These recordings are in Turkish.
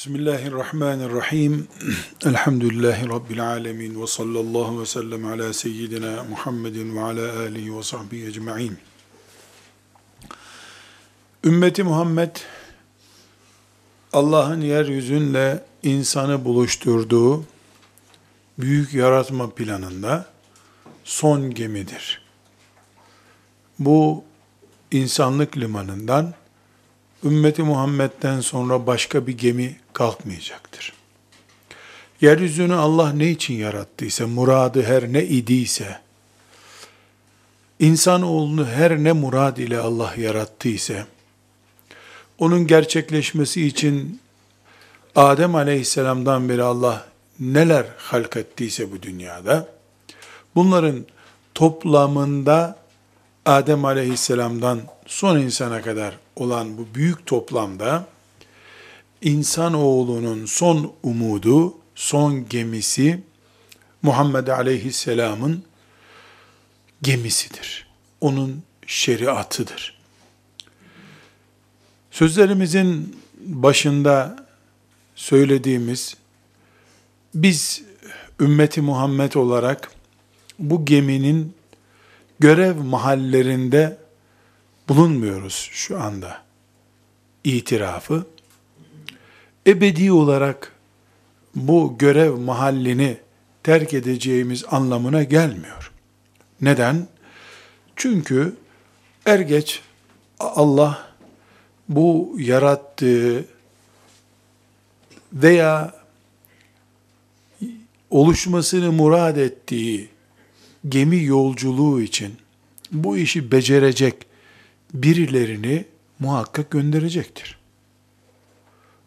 Bismillahirrahmanirrahim. Elhamdülillahi Rabbil alemin. Ve sallallahu ve sellem ala seyyidina Muhammedin ve ala alihi ve sahbihi ecma'in. Ümmeti Muhammed, Allah'ın yeryüzünle insanı buluşturduğu büyük yaratma planında son gemidir. Bu insanlık limanından ümmeti Muhammed'den sonra başka bir gemi kalkmayacaktır. Yeryüzünü Allah ne için yarattıysa, muradı her ne idiyse, insanoğlunu her ne murad ile Allah yarattıysa, onun gerçekleşmesi için Adem aleyhisselamdan beri Allah neler halk ettiyse bu dünyada, bunların toplamında Adem aleyhisselamdan son insana kadar olan bu büyük toplamda insan oğlunun son umudu, son gemisi Muhammed aleyhisselamın gemisidir. Onun şeriatıdır. Sözlerimizin başında söylediğimiz biz ümmeti Muhammed olarak bu geminin görev mahallerinde bulunmuyoruz şu anda. İtirafı ebedi olarak bu görev mahallini terk edeceğimiz anlamına gelmiyor. Neden? Çünkü er geç Allah bu yarattığı veya oluşmasını murad ettiği gemi yolculuğu için bu işi becerecek birilerini muhakkak gönderecektir.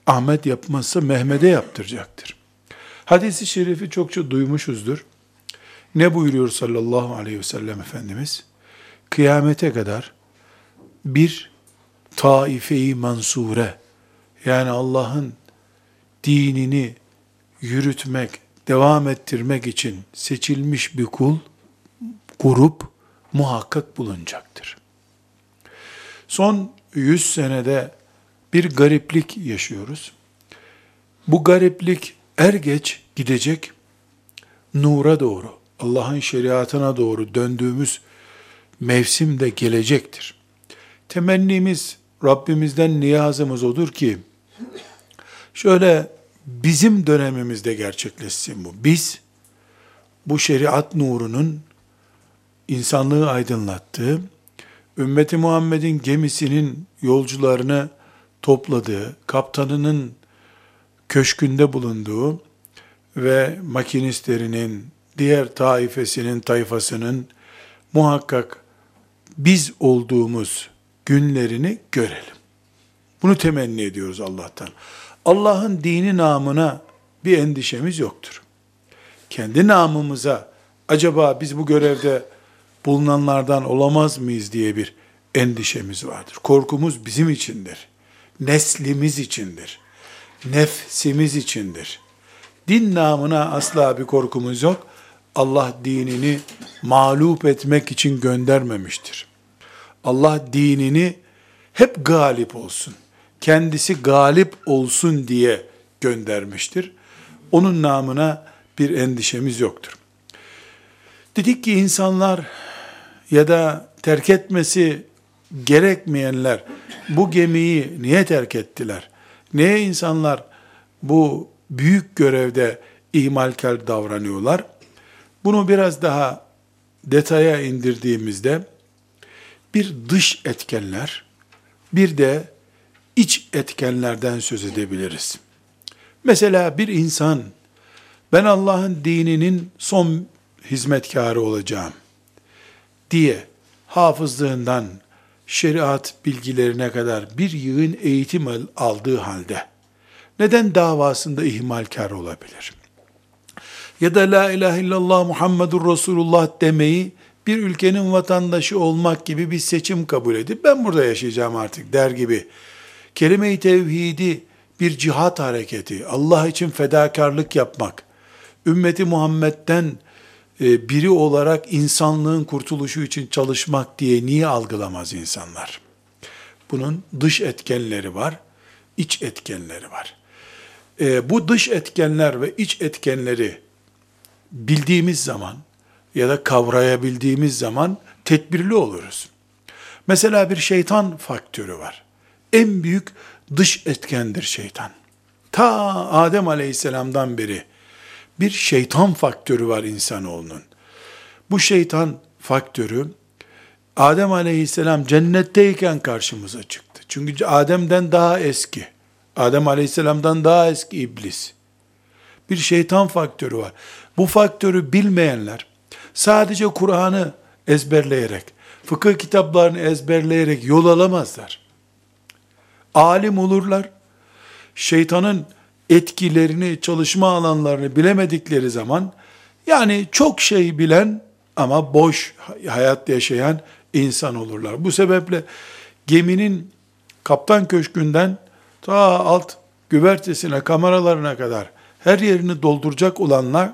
Ahmet yapmazsa Mehmet'e yaptıracaktır. Hadisi şerifi çokça duymuşuzdur. Ne buyuruyor sallallahu aleyhi ve sellem Efendimiz? Kıyamete kadar bir taife-i mansure, yani Allah'ın dinini yürütmek, devam ettirmek için seçilmiş bir kul, grup muhakkak bulunacaktır. Son 100 senede bir gariplik yaşıyoruz. Bu gariplik er geç gidecek, nura doğru, Allah'ın şeriatına doğru döndüğümüz mevsim de gelecektir. Temennimiz, Rabbimizden niyazımız odur ki, şöyle bizim dönemimizde gerçekleşsin bu. Biz, bu şeriat nurunun insanlığı aydınlattığı, ümmeti Muhammed'in gemisinin yolcularını topladığı, kaptanının köşkünde bulunduğu ve makinistlerinin, diğer taifesinin, tayfasının muhakkak biz olduğumuz günlerini görelim. Bunu temenni ediyoruz Allah'tan. Allah'ın dini namına bir endişemiz yoktur. Kendi namımıza acaba biz bu görevde bulunanlardan olamaz mıyız diye bir endişemiz vardır. Korkumuz bizim içindir. Neslimiz içindir. Nefsimiz içindir. Din namına asla bir korkumuz yok. Allah dinini mağlup etmek için göndermemiştir. Allah dinini hep galip olsun. Kendisi galip olsun diye göndermiştir. Onun namına bir endişemiz yoktur. Dedik ki insanlar ya da terk etmesi gerekmeyenler bu gemiyi niye terk ettiler? Niye insanlar bu büyük görevde ihmalkar davranıyorlar? Bunu biraz daha detaya indirdiğimizde bir dış etkenler, bir de iç etkenlerden söz edebiliriz. Mesela bir insan ben Allah'ın dininin son hizmetkarı olacağım diye hafızlığından şeriat bilgilerine kadar bir yığın eğitim aldığı halde neden davasında ihmalkar olabilir? Ya da la ilahe illallah Muhammedur Resulullah demeyi bir ülkenin vatandaşı olmak gibi bir seçim kabul edip ben burada yaşayacağım artık der gibi kelime-i tevhidi bir cihat hareketi, Allah için fedakarlık yapmak, ümmeti Muhammed'den biri olarak insanlığın kurtuluşu için çalışmak diye niye algılamaz insanlar? Bunun dış etkenleri var, iç etkenleri var. e, bu dış etkenler ve iç etkenleri bildiğimiz zaman ya da kavrayabildiğimiz zaman tedbirli oluruz. Mesela bir şeytan faktörü var. En büyük dış etkendir şeytan. Ta Adem Aleyhisselam'dan beri bir şeytan faktörü var insanoğlunun. Bu şeytan faktörü Adem Aleyhisselam cennetteyken karşımıza çıktı. Çünkü Adem'den daha eski. Adem Aleyhisselam'dan daha eski iblis. Bir şeytan faktörü var. Bu faktörü bilmeyenler sadece Kur'an'ı ezberleyerek, fıkıh kitaplarını ezberleyerek yol alamazlar. Alim olurlar. Şeytanın etkilerini, çalışma alanlarını bilemedikleri zaman yani çok şey bilen ama boş hayat yaşayan insan olurlar. Bu sebeple geminin kaptan köşkünden ta alt güvertesine, kameralarına kadar her yerini dolduracak olanlar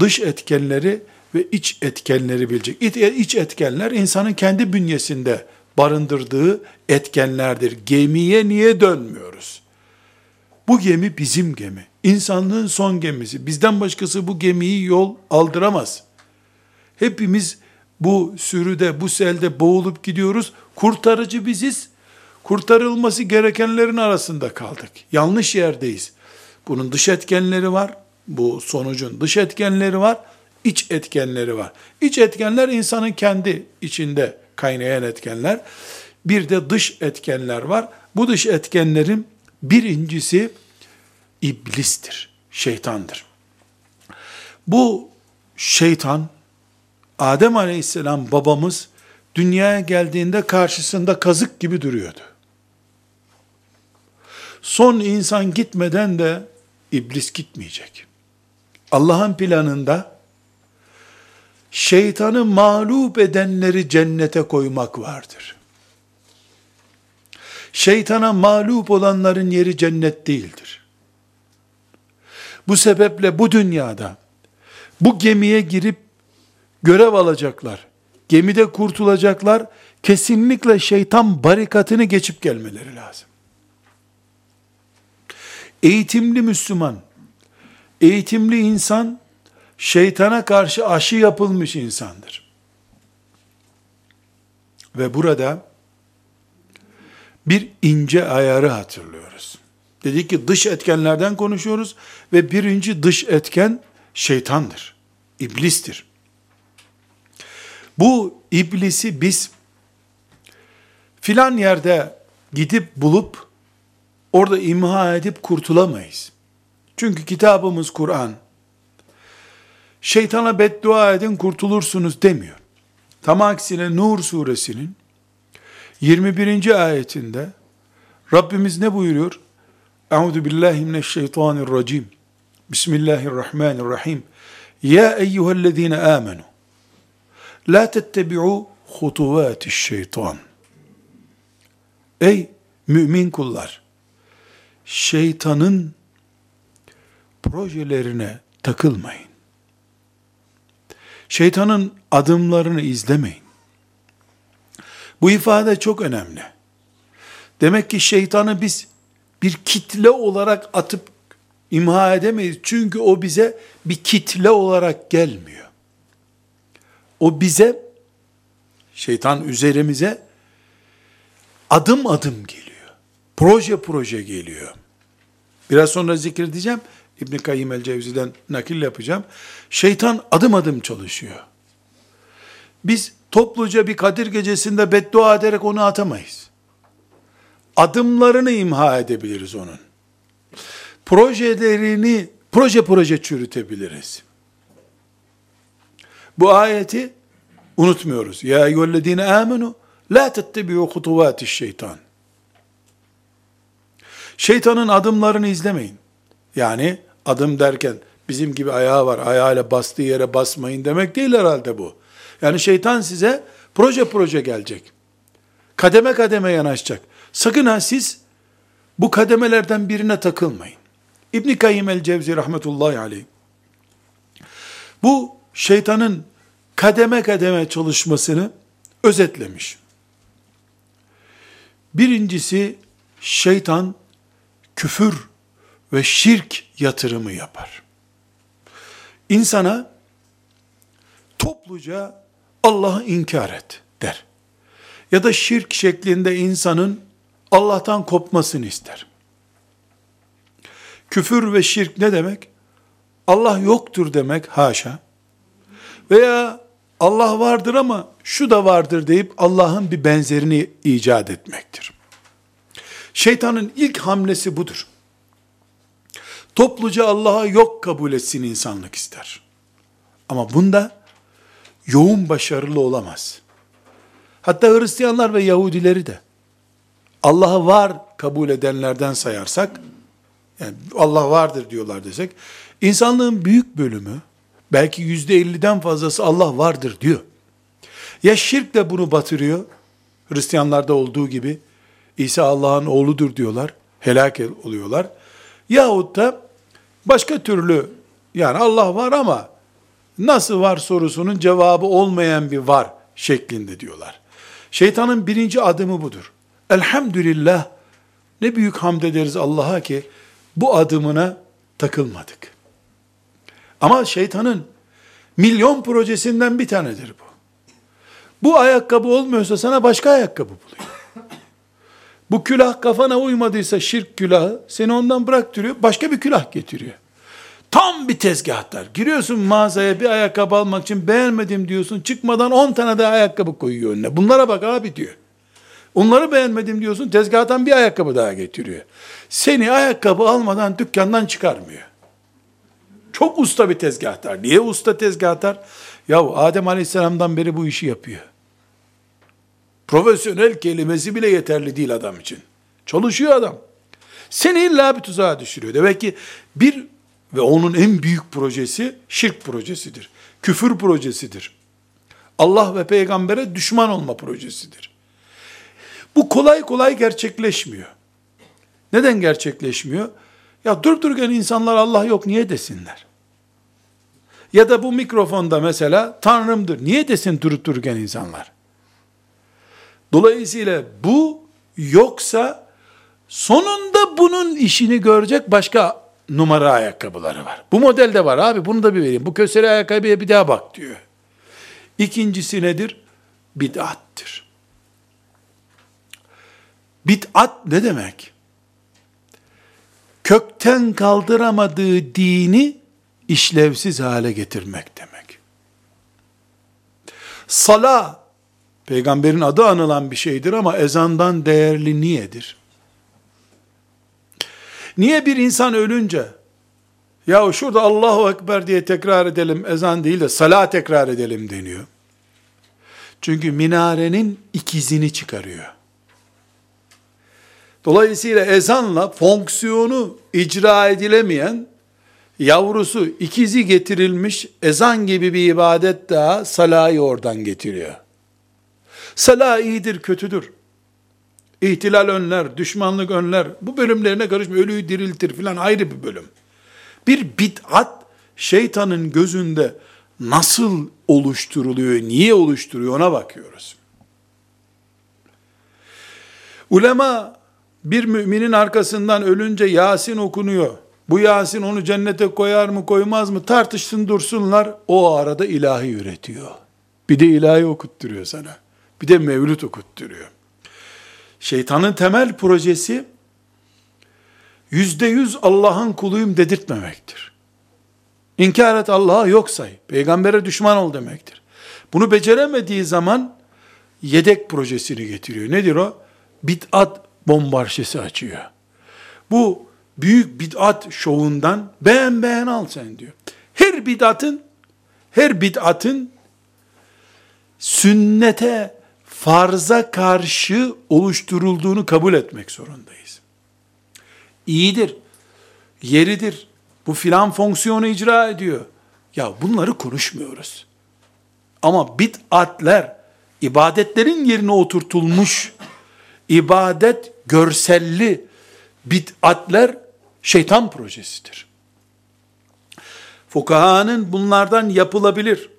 dış etkenleri ve iç etkenleri bilecek. İç etkenler insanın kendi bünyesinde barındırdığı etkenlerdir. Gemiye niye dönmüyoruz? Bu gemi bizim gemi. İnsanlığın son gemisi. Bizden başkası bu gemiyi yol aldıramaz. Hepimiz bu sürüde, bu selde boğulup gidiyoruz. Kurtarıcı biziz. Kurtarılması gerekenlerin arasında kaldık. Yanlış yerdeyiz. Bunun dış etkenleri var. Bu sonucun dış etkenleri var. iç etkenleri var. İç etkenler insanın kendi içinde kaynayan etkenler. Bir de dış etkenler var. Bu dış etkenlerin birincisi iblistir, şeytandır. Bu şeytan Adem Aleyhisselam babamız dünyaya geldiğinde karşısında kazık gibi duruyordu. Son insan gitmeden de iblis gitmeyecek. Allah'ın planında şeytanı mağlup edenleri cennete koymak vardır. Şeytana mağlup olanların yeri cennet değildir. Bu sebeple bu dünyada bu gemiye girip görev alacaklar. Gemide kurtulacaklar. Kesinlikle şeytan barikatını geçip gelmeleri lazım. Eğitimli Müslüman, eğitimli insan, şeytana karşı aşı yapılmış insandır. Ve burada bir ince ayarı hatırlıyoruz. Dedik ki dış etkenlerden konuşuyoruz ve birinci dış etken şeytandır, iblistir. Bu iblisi biz filan yerde gidip bulup orada imha edip kurtulamayız. Çünkü kitabımız Kur'an şeytana beddua edin kurtulursunuz demiyor. Tam aksine Nur suresinin 21. ayetinde Rabbimiz ne buyuruyor? Euzu billahi mineşşeytanirracim. Bismillahirrahmanirrahim. Ya eyyühellezine amenu La tettebi'u hutuvati şeytan. Ey mümin kullar! Şeytanın projelerine takılmayın. Şeytanın adımlarını izlemeyin. Bu ifade çok önemli. Demek ki şeytanı biz bir kitle olarak atıp imha edemeyiz. Çünkü o bize bir kitle olarak gelmiyor. O bize, şeytan üzerimize adım adım geliyor. Proje proje geliyor. Biraz sonra zikredeceğim. İbn Kayyim el Cevzi'den nakil yapacağım. Şeytan adım adım çalışıyor. Biz topluca bir Kadir gecesinde beddua ederek onu atamayız. Adımlarını imha edebiliriz onun. Projelerini proje proje çürütebiliriz. Bu ayeti unutmuyoruz. Ya eyyühellezine amenu la tettebi'u hutuvati şeytan. Şeytanın adımlarını izlemeyin. Yani adım derken bizim gibi ayağı var, ayağıyla bastığı yere basmayın demek değil herhalde bu. Yani şeytan size proje proje gelecek. Kademe kademe yanaşacak. Sakın ha siz bu kademelerden birine takılmayın. İbn Kayyim el Cevzi rahmetullahi aleyh. Bu şeytanın kademe kademe çalışmasını özetlemiş. Birincisi şeytan küfür ve şirk yatırımı yapar. İnsana topluca Allah'ı inkar et der. Ya da şirk şeklinde insanın Allah'tan kopmasını ister. Küfür ve şirk ne demek? Allah yoktur demek haşa. Veya Allah vardır ama şu da vardır deyip Allah'ın bir benzerini icat etmektir. Şeytanın ilk hamlesi budur. Topluca Allah'a yok kabul etsin insanlık ister. Ama bunda yoğun başarılı olamaz. Hatta Hristiyanlar ve Yahudileri de Allah'ı var kabul edenlerden sayarsak, yani Allah vardır diyorlar desek, insanlığın büyük bölümü, belki yüzde elliden fazlası Allah vardır diyor. Ya şirk de bunu batırıyor, Hristiyanlarda olduğu gibi, İsa Allah'ın oğludur diyorlar, helak oluyorlar. Yahut da başka türlü, yani Allah var ama nasıl var sorusunun cevabı olmayan bir var şeklinde diyorlar. Şeytanın birinci adımı budur. Elhamdülillah ne büyük hamd ederiz Allah'a ki bu adımına takılmadık. Ama şeytanın milyon projesinden bir tanedir bu. Bu ayakkabı olmuyorsa sana başka ayakkabı buluyor. Bu külah kafana uymadıysa şirk külahı seni ondan bıraktırıyor, başka bir külah getiriyor. Tam bir tezgahtar. Giriyorsun mağazaya bir ayakkabı almak için beğenmedim diyorsun. Çıkmadan 10 tane daha ayakkabı koyuyor önüne. Bunlara bak abi diyor. Onları beğenmedim diyorsun. Tezgahtan bir ayakkabı daha getiriyor. Seni ayakkabı almadan dükkandan çıkarmıyor. Çok usta bir tezgahtar. Niye usta tezgahtar? Yahu Adem Aleyhisselam'dan beri bu işi yapıyor. Profesyonel kelimesi bile yeterli değil adam için. Çalışıyor adam. Seni illa bir tuzağa düşürüyor. Demek ki bir ve onun en büyük projesi şirk projesidir. Küfür projesidir. Allah ve peygambere düşman olma projesidir. Bu kolay kolay gerçekleşmiyor. Neden gerçekleşmiyor? Ya durup dururken insanlar Allah yok niye desinler? Ya da bu mikrofonda mesela Tanrımdır. Niye desin durup dururken insanlar? Dolayısıyla bu yoksa sonunda bunun işini görecek başka numara ayakkabıları var. Bu modelde var abi bunu da bir vereyim. Bu kösele ayakkabıya bir daha bak diyor. İkincisi nedir? Bid'attır. Bid'at ne demek? Kökten kaldıramadığı dini işlevsiz hale getirmek demek. Sala, peygamberin adı anılan bir şeydir ama ezandan değerli niyedir? Niye bir insan ölünce, ya şurada Allahu Ekber diye tekrar edelim, ezan değil de salat tekrar edelim deniyor. Çünkü minarenin ikizini çıkarıyor. Dolayısıyla ezanla fonksiyonu icra edilemeyen yavrusu ikizi getirilmiş ezan gibi bir ibadet daha salayı oradan getiriyor. Salah iyidir, kötüdür. İhtilal önler, düşmanlık önler. Bu bölümlerine karışma, ölüyü diriltir filan ayrı bir bölüm. Bir bid'at şeytanın gözünde nasıl oluşturuluyor, niye oluşturuyor ona bakıyoruz. Ulema bir müminin arkasından ölünce Yasin okunuyor. Bu Yasin onu cennete koyar mı koymaz mı tartışsın dursunlar. O arada ilahi üretiyor. Bir de ilahi okutturuyor sana. Bir de mevlüt okutturuyor. Şeytanın temel projesi yüzde yüz Allah'ın kuluyum dedirtmemektir. İnkar et Allah'a yok say. Peygambere düşman ol demektir. Bunu beceremediği zaman yedek projesini getiriyor. Nedir o? Bid'at bombarşesi açıyor. Bu büyük bid'at şovundan beğen beğen al sen diyor. Her bid'atın her bid'atın sünnete farza karşı oluşturulduğunu kabul etmek zorundayız. İyidir, yeridir, bu filan fonksiyonu icra ediyor. Ya bunları konuşmuyoruz. Ama bid'atler, ibadetlerin yerine oturtulmuş, ibadet görselli bid'atler şeytan projesidir. Fukahanın bunlardan yapılabilir,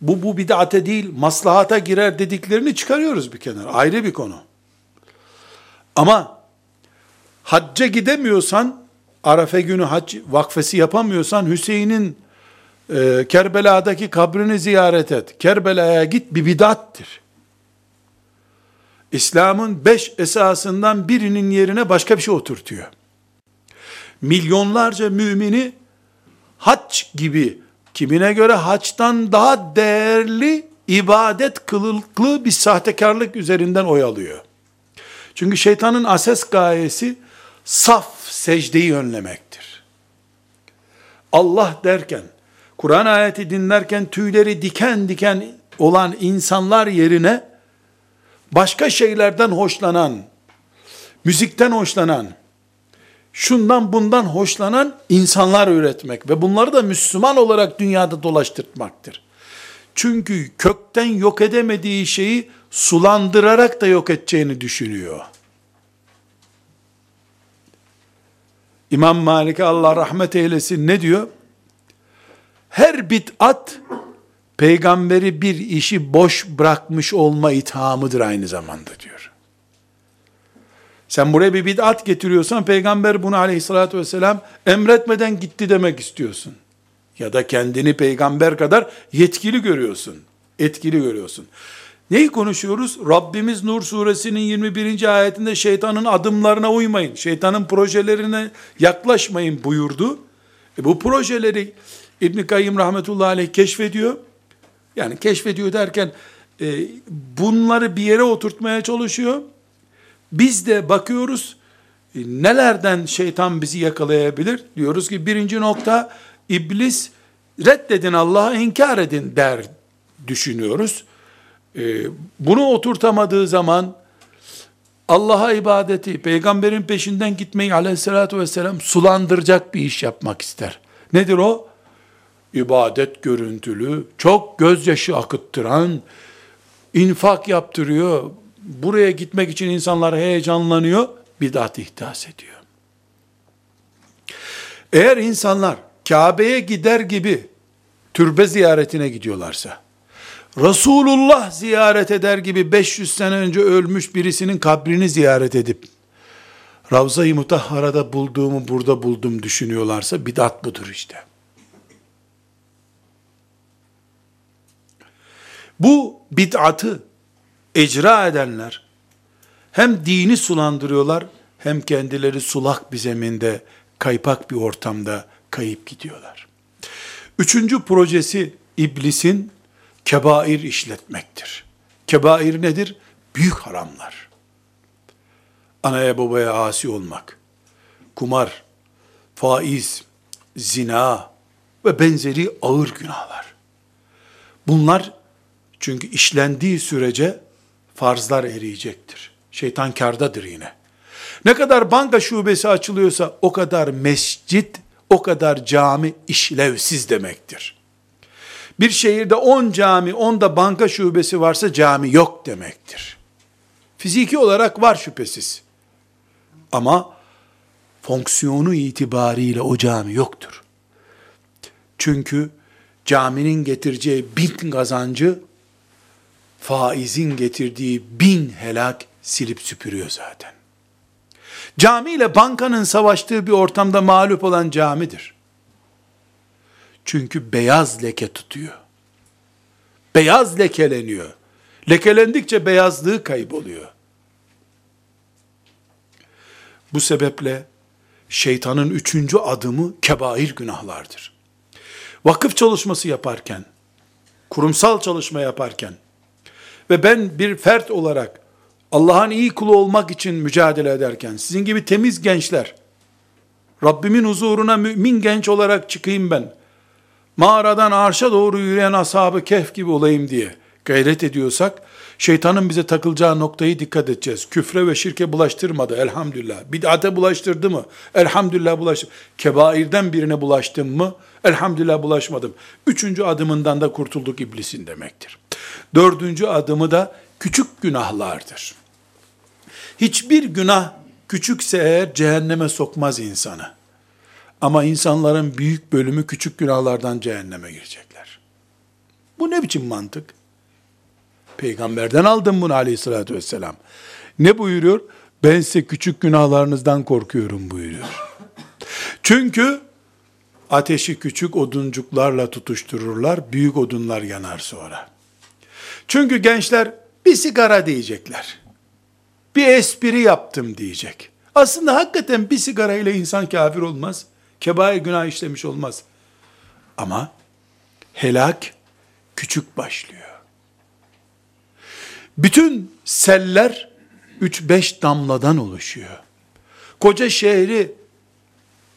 bu bu bid'ate değil, maslahata girer dediklerini çıkarıyoruz bir kenara. Ayrı bir konu. Ama hacca gidemiyorsan Arafe günü hac vakfesi yapamıyorsan Hüseyin'in e, Kerbela'daki kabrini ziyaret et. Kerbela'ya git bir bidattir. İslam'ın beş esasından birinin yerine başka bir şey oturtuyor. Milyonlarca mümini hac gibi kimine göre haçtan daha değerli ibadet kılıklı bir sahtekarlık üzerinden oyalıyor. Çünkü şeytanın ases gayesi saf secdeyi önlemektir. Allah derken, Kur'an ayeti dinlerken tüyleri diken diken olan insanlar yerine başka şeylerden hoşlanan, müzikten hoşlanan, şundan bundan hoşlanan insanlar üretmek ve bunları da Müslüman olarak dünyada dolaştırmaktır. Çünkü kökten yok edemediği şeyi sulandırarak da yok edeceğini düşünüyor. İmam Malik'e Allah rahmet eylesin ne diyor? Her bid'at peygamberi bir işi boş bırakmış olma ithamıdır aynı zamanda diyor. Sen buraya bir bid'at getiriyorsan peygamber bunu aleyhissalatü vesselam emretmeden gitti demek istiyorsun. Ya da kendini peygamber kadar yetkili görüyorsun. Etkili görüyorsun. Neyi konuşuyoruz? Rabbimiz Nur suresinin 21. ayetinde şeytanın adımlarına uymayın, şeytanın projelerine yaklaşmayın buyurdu. E bu projeleri İbn Kayyim rahmetullahi aleyh keşfediyor. Yani keşfediyor derken e, bunları bir yere oturtmaya çalışıyor. Biz de bakıyoruz e, nelerden şeytan bizi yakalayabilir? Diyoruz ki birinci nokta iblis reddedin Allah'ı inkar edin der düşünüyoruz. Ee, bunu oturtamadığı zaman Allah'a ibadeti, peygamberin peşinden gitmeyi aleyhissalatü vesselam sulandıracak bir iş yapmak ister. Nedir o? İbadet görüntülü, çok gözyaşı akıttıran, infak yaptırıyor, buraya gitmek için insanlar heyecanlanıyor, bidat ihdas ediyor. Eğer insanlar Kabe'ye gider gibi türbe ziyaretine gidiyorlarsa, Resulullah ziyaret eder gibi 500 sene önce ölmüş birisinin kabrini ziyaret edip, Ravza-i Mutahhara'da bulduğumu burada buldum düşünüyorlarsa bidat budur işte. Bu bid'atı icra edenler hem dini sulandırıyorlar hem kendileri sulak bir zeminde, kaypak bir ortamda kayıp gidiyorlar. Üçüncü projesi iblisin kebair işletmektir. Kebair nedir? Büyük haramlar. Anaya babaya asi olmak, kumar, faiz, zina ve benzeri ağır günahlar. Bunlar çünkü işlendiği sürece farzlar eriyecektir. Şeytan kardadır yine. Ne kadar banka şubesi açılıyorsa o kadar mescit, o kadar cami işlevsiz demektir. Bir şehirde 10 cami, 10 da banka şubesi varsa cami yok demektir. Fiziki olarak var şüphesiz. Ama fonksiyonu itibariyle o cami yoktur. Çünkü caminin getireceği bin kazancı faizin getirdiği bin helak silip süpürüyor zaten. Cami ile bankanın savaştığı bir ortamda mağlup olan camidir. Çünkü beyaz leke tutuyor. Beyaz lekeleniyor. Lekelendikçe beyazlığı kayboluyor. Bu sebeple şeytanın üçüncü adımı kebair günahlardır. Vakıf çalışması yaparken, kurumsal çalışma yaparken ve ben bir fert olarak Allah'ın iyi kulu olmak için mücadele ederken, sizin gibi temiz gençler, Rabbimin huzuruna mümin genç olarak çıkayım ben, mağaradan arşa doğru yürüyen ashab kehf gibi olayım diye gayret ediyorsak, şeytanın bize takılacağı noktayı dikkat edeceğiz. Küfre ve şirke bulaştırmadı elhamdülillah. Bid'ate bulaştırdı mı? Elhamdülillah bulaştım. Kebairden birine bulaştım mı? Elhamdülillah bulaşmadım. Üçüncü adımından da kurtulduk iblisin demektir. Dördüncü adımı da küçük günahlardır. Hiçbir günah küçükse eğer cehenneme sokmaz insanı. Ama insanların büyük bölümü küçük günahlardan cehenneme girecekler. Bu ne biçim mantık? Peygamberden aldım bunu aleyhissalatü vesselam. Ne buyuruyor? Ben size küçük günahlarınızdan korkuyorum buyuruyor. Çünkü ateşi küçük oduncuklarla tutuştururlar, büyük odunlar yanar sonra. Çünkü gençler bir sigara diyecekler. Bir espri yaptım diyecek. Aslında hakikaten bir sigara ile insan kafir olmaz. Kebair günah işlemiş olmaz. Ama helak küçük başlıyor. Bütün seller 3-5 damladan oluşuyor. Koca şehri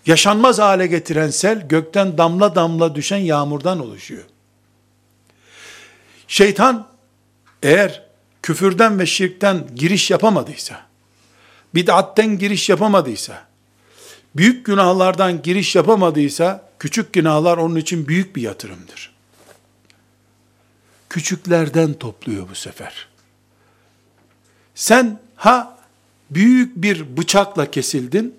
yaşanmaz hale getiren sel gökten damla damla düşen yağmurdan oluşuyor. Şeytan eğer küfürden ve şirkten giriş yapamadıysa, bid'atten giriş yapamadıysa, büyük günahlardan giriş yapamadıysa, küçük günahlar onun için büyük bir yatırımdır. Küçüklerden topluyor bu sefer. Sen ha büyük bir bıçakla kesildin,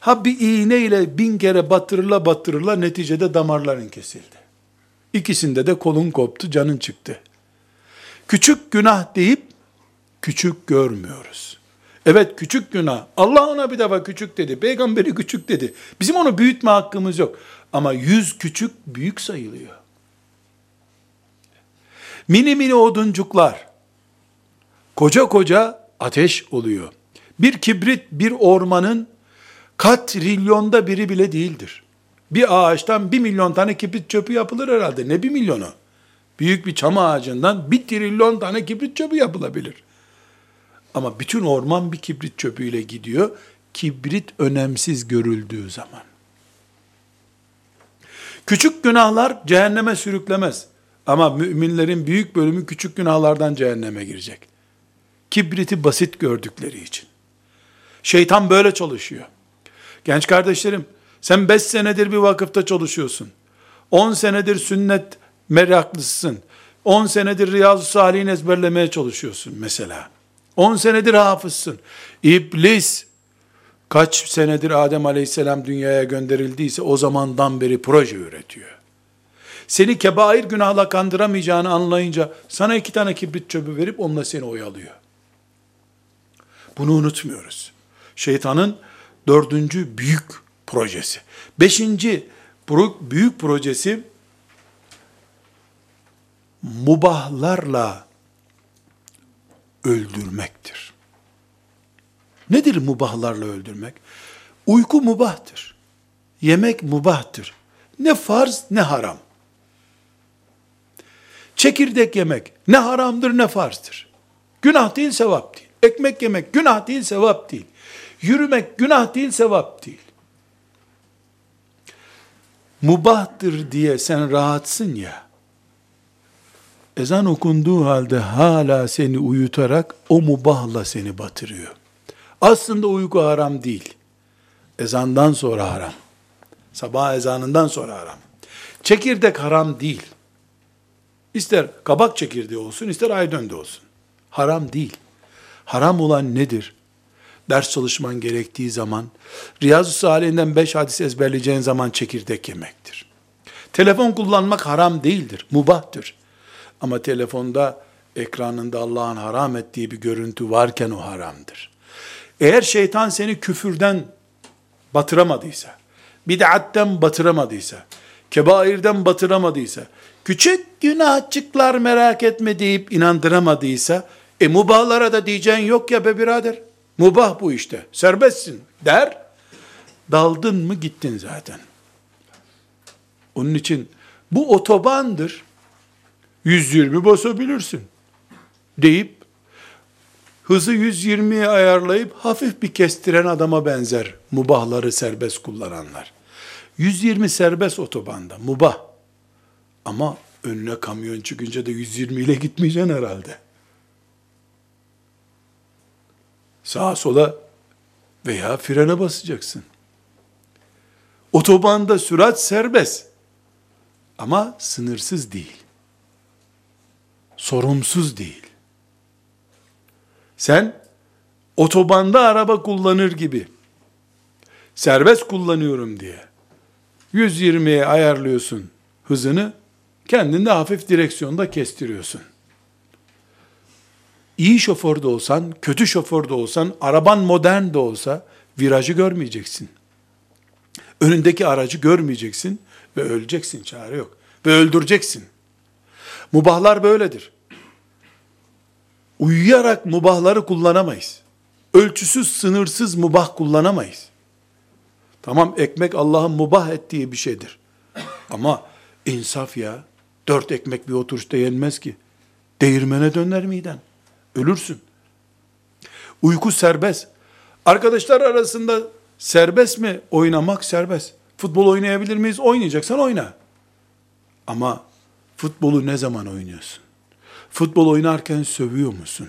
ha bir iğne ile bin kere batırıla batırıla neticede damarların kesildi. İkisinde de kolun koptu, canın çıktı. Küçük günah deyip küçük görmüyoruz. Evet küçük günah. Allah ona bir defa küçük dedi. Peygamberi küçük dedi. Bizim onu büyütme hakkımız yok. Ama yüz küçük büyük sayılıyor. Mini mini oduncuklar koca koca ateş oluyor. Bir kibrit bir ormanın kat trilyonda biri bile değildir. Bir ağaçtan bir milyon tane kibrit çöpü yapılır herhalde. Ne bir milyonu? Büyük bir çam ağacından bir trilyon tane kibrit çöpü yapılabilir. Ama bütün orman bir kibrit çöpüyle gidiyor. Kibrit önemsiz görüldüğü zaman. Küçük günahlar cehenneme sürüklemez. Ama müminlerin büyük bölümü küçük günahlardan cehenneme girecek. Kibriti basit gördükleri için. Şeytan böyle çalışıyor. Genç kardeşlerim, sen 5 senedir bir vakıfta çalışıyorsun. 10 senedir sünnet meraklısın. 10 senedir Riyazu Salih'in ezberlemeye çalışıyorsun mesela. 10 senedir hafızsın. İblis kaç senedir Adem Aleyhisselam dünyaya gönderildiyse o zamandan beri proje üretiyor. Seni kebair günahla kandıramayacağını anlayınca sana iki tane kibrit çöpü verip onunla seni oyalıyor. Bunu unutmuyoruz. Şeytanın dördüncü büyük projesi. Beşinci büyük projesi mubahlarla öldürmektir. Nedir mubahlarla öldürmek? Uyku mubahtır. Yemek mubahtır. Ne farz ne haram. Çekirdek yemek ne haramdır ne farzdır. Günah değil sevap değil. Ekmek yemek günah değil sevap değil. Yürümek günah değil sevap değil. Mubahtır diye sen rahatsın ya ezan okunduğu halde hala seni uyutarak o mubahla seni batırıyor. Aslında uyku haram değil. Ezandan sonra haram. Sabah ezanından sonra haram. Çekirdek haram değil. İster kabak çekirdeği olsun, ister aydönde olsun. Haram değil. Haram olan nedir? Ders çalışman gerektiği zaman, Riyazu Salih'inden beş hadis ezberleyeceğin zaman çekirdek yemektir. Telefon kullanmak haram değildir, mubahtır. Ama telefonda ekranında Allah'ın haram ettiği bir görüntü varken o haramdır. Eğer şeytan seni küfürden batıramadıysa, bid'atten batıramadıysa, kebairden batıramadıysa, küçük günahçıklar merak etme deyip inandıramadıysa, e mubahlara da diyeceğin yok ya be birader. Mubah bu işte. Serbestsin der. Daldın mı gittin zaten. Onun için bu otobandır. 120 basabilirsin deyip hızı 120'ye ayarlayıp hafif bir kestiren adama benzer mubahları serbest kullananlar. 120 serbest otobanda mubah. Ama önüne kamyon çıkınca da 120 ile gitmeyeceksin herhalde. Sağa sola veya frene basacaksın. Otobanda sürat serbest. Ama sınırsız değil sorumsuz değil. Sen otobanda araba kullanır gibi serbest kullanıyorum diye 120'ye ayarlıyorsun hızını, kendinde hafif direksiyonda kestiriyorsun. İyi şoför de olsan, kötü şoför de olsan, araban modern de olsa virajı görmeyeceksin. Önündeki aracı görmeyeceksin ve öleceksin, çare yok. Ve öldüreceksin. Mubahlar böyledir. Uyuyarak mubahları kullanamayız. Ölçüsüz, sınırsız mubah kullanamayız. Tamam ekmek Allah'ın mubah ettiği bir şeydir. Ama insaf ya. Dört ekmek bir oturuşta yenmez ki. Değirmene döner miden. Ölürsün. Uyku serbest. Arkadaşlar arasında serbest mi? Oynamak serbest. Futbol oynayabilir miyiz? Oynayacaksan oyna. Ama futbolu ne zaman oynuyorsun? Futbol oynarken sövüyor musun?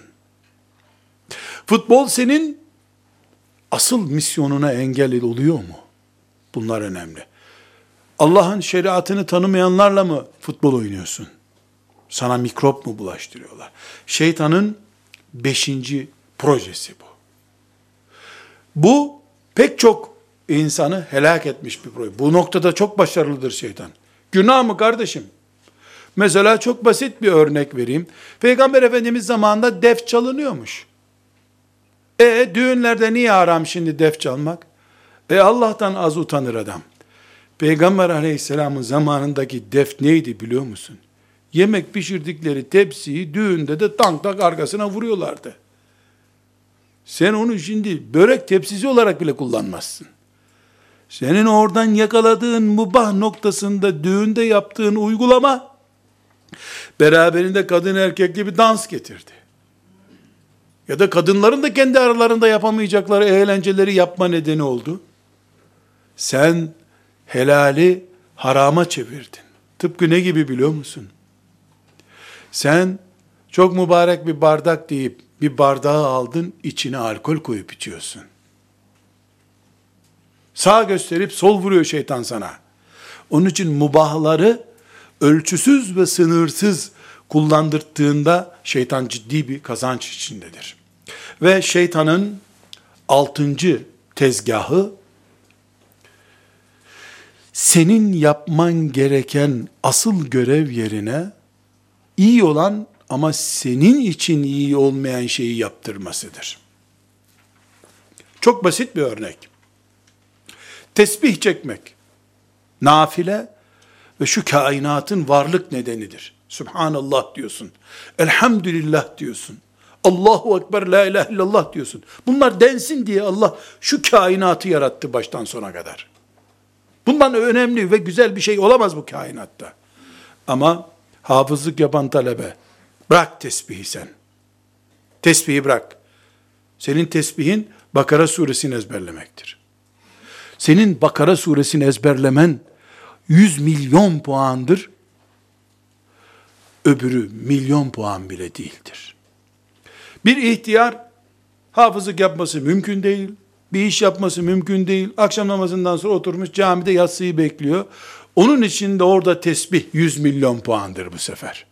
Futbol senin asıl misyonuna engel oluyor mu? Bunlar önemli. Allah'ın şeriatını tanımayanlarla mı futbol oynuyorsun? Sana mikrop mu bulaştırıyorlar? Şeytanın beşinci projesi bu. Bu pek çok insanı helak etmiş bir proje. Bu noktada çok başarılıdır şeytan. Günah mı kardeşim? Mesela çok basit bir örnek vereyim. Peygamber Efendimiz zamanında def çalınıyormuş. E düğünlerde niye haram şimdi def çalmak? E Allah'tan az utanır adam. Peygamber aleyhisselamın zamanındaki def neydi biliyor musun? Yemek pişirdikleri tepsiyi düğünde de tank tak arkasına vuruyorlardı. Sen onu şimdi börek tepsisi olarak bile kullanmazsın. Senin oradan yakaladığın mubah noktasında düğünde yaptığın uygulama beraberinde kadın erkekli bir dans getirdi. Ya da kadınların da kendi aralarında yapamayacakları eğlenceleri yapma nedeni oldu. Sen helali harama çevirdin. Tıpkı ne gibi biliyor musun? Sen çok mübarek bir bardak deyip bir bardağı aldın, içine alkol koyup içiyorsun. Sağ gösterip sol vuruyor şeytan sana. Onun için mubahları ölçüsüz ve sınırsız kullandırttığında şeytan ciddi bir kazanç içindedir. Ve şeytanın altıncı tezgahı senin yapman gereken asıl görev yerine iyi olan ama senin için iyi olmayan şeyi yaptırmasıdır. Çok basit bir örnek. Tesbih çekmek, nafile ve şu kainatın varlık nedenidir. Subhanallah diyorsun. Elhamdülillah diyorsun. Allahu Ekber la ilahe illallah diyorsun. Bunlar densin diye Allah şu kainatı yarattı baştan sona kadar. Bundan önemli ve güzel bir şey olamaz bu kainatta. Ama hafızlık yapan talebe, bırak tesbihi sen. Tesbihi bırak. Senin tesbihin Bakara suresini ezberlemektir. Senin Bakara suresini ezberlemen 100 milyon puandır. Öbürü milyon puan bile değildir. Bir ihtiyar hafızlık yapması mümkün değil. Bir iş yapması mümkün değil. Akşam namazından sonra oturmuş camide yatsıyı bekliyor. Onun için de orada tesbih 100 milyon puandır bu sefer.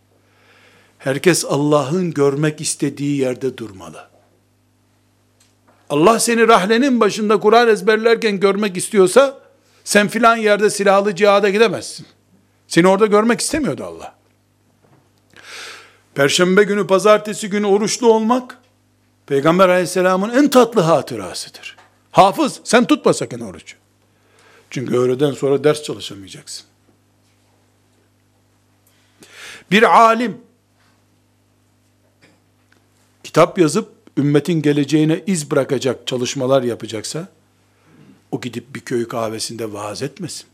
Herkes Allah'ın görmek istediği yerde durmalı. Allah seni rahlenin başında Kur'an ezberlerken görmek istiyorsa, sen filan yerde silahlı cihada gidemezsin. Seni orada görmek istemiyordu Allah. Perşembe günü, pazartesi günü oruçlu olmak, Peygamber aleyhisselamın en tatlı hatırasıdır. Hafız, sen tutma sakın orucu. Çünkü öğleden sonra ders çalışamayacaksın. Bir alim, kitap yazıp, ümmetin geleceğine iz bırakacak çalışmalar yapacaksa, o gidip bir köy kahvesinde vaaz etmesin.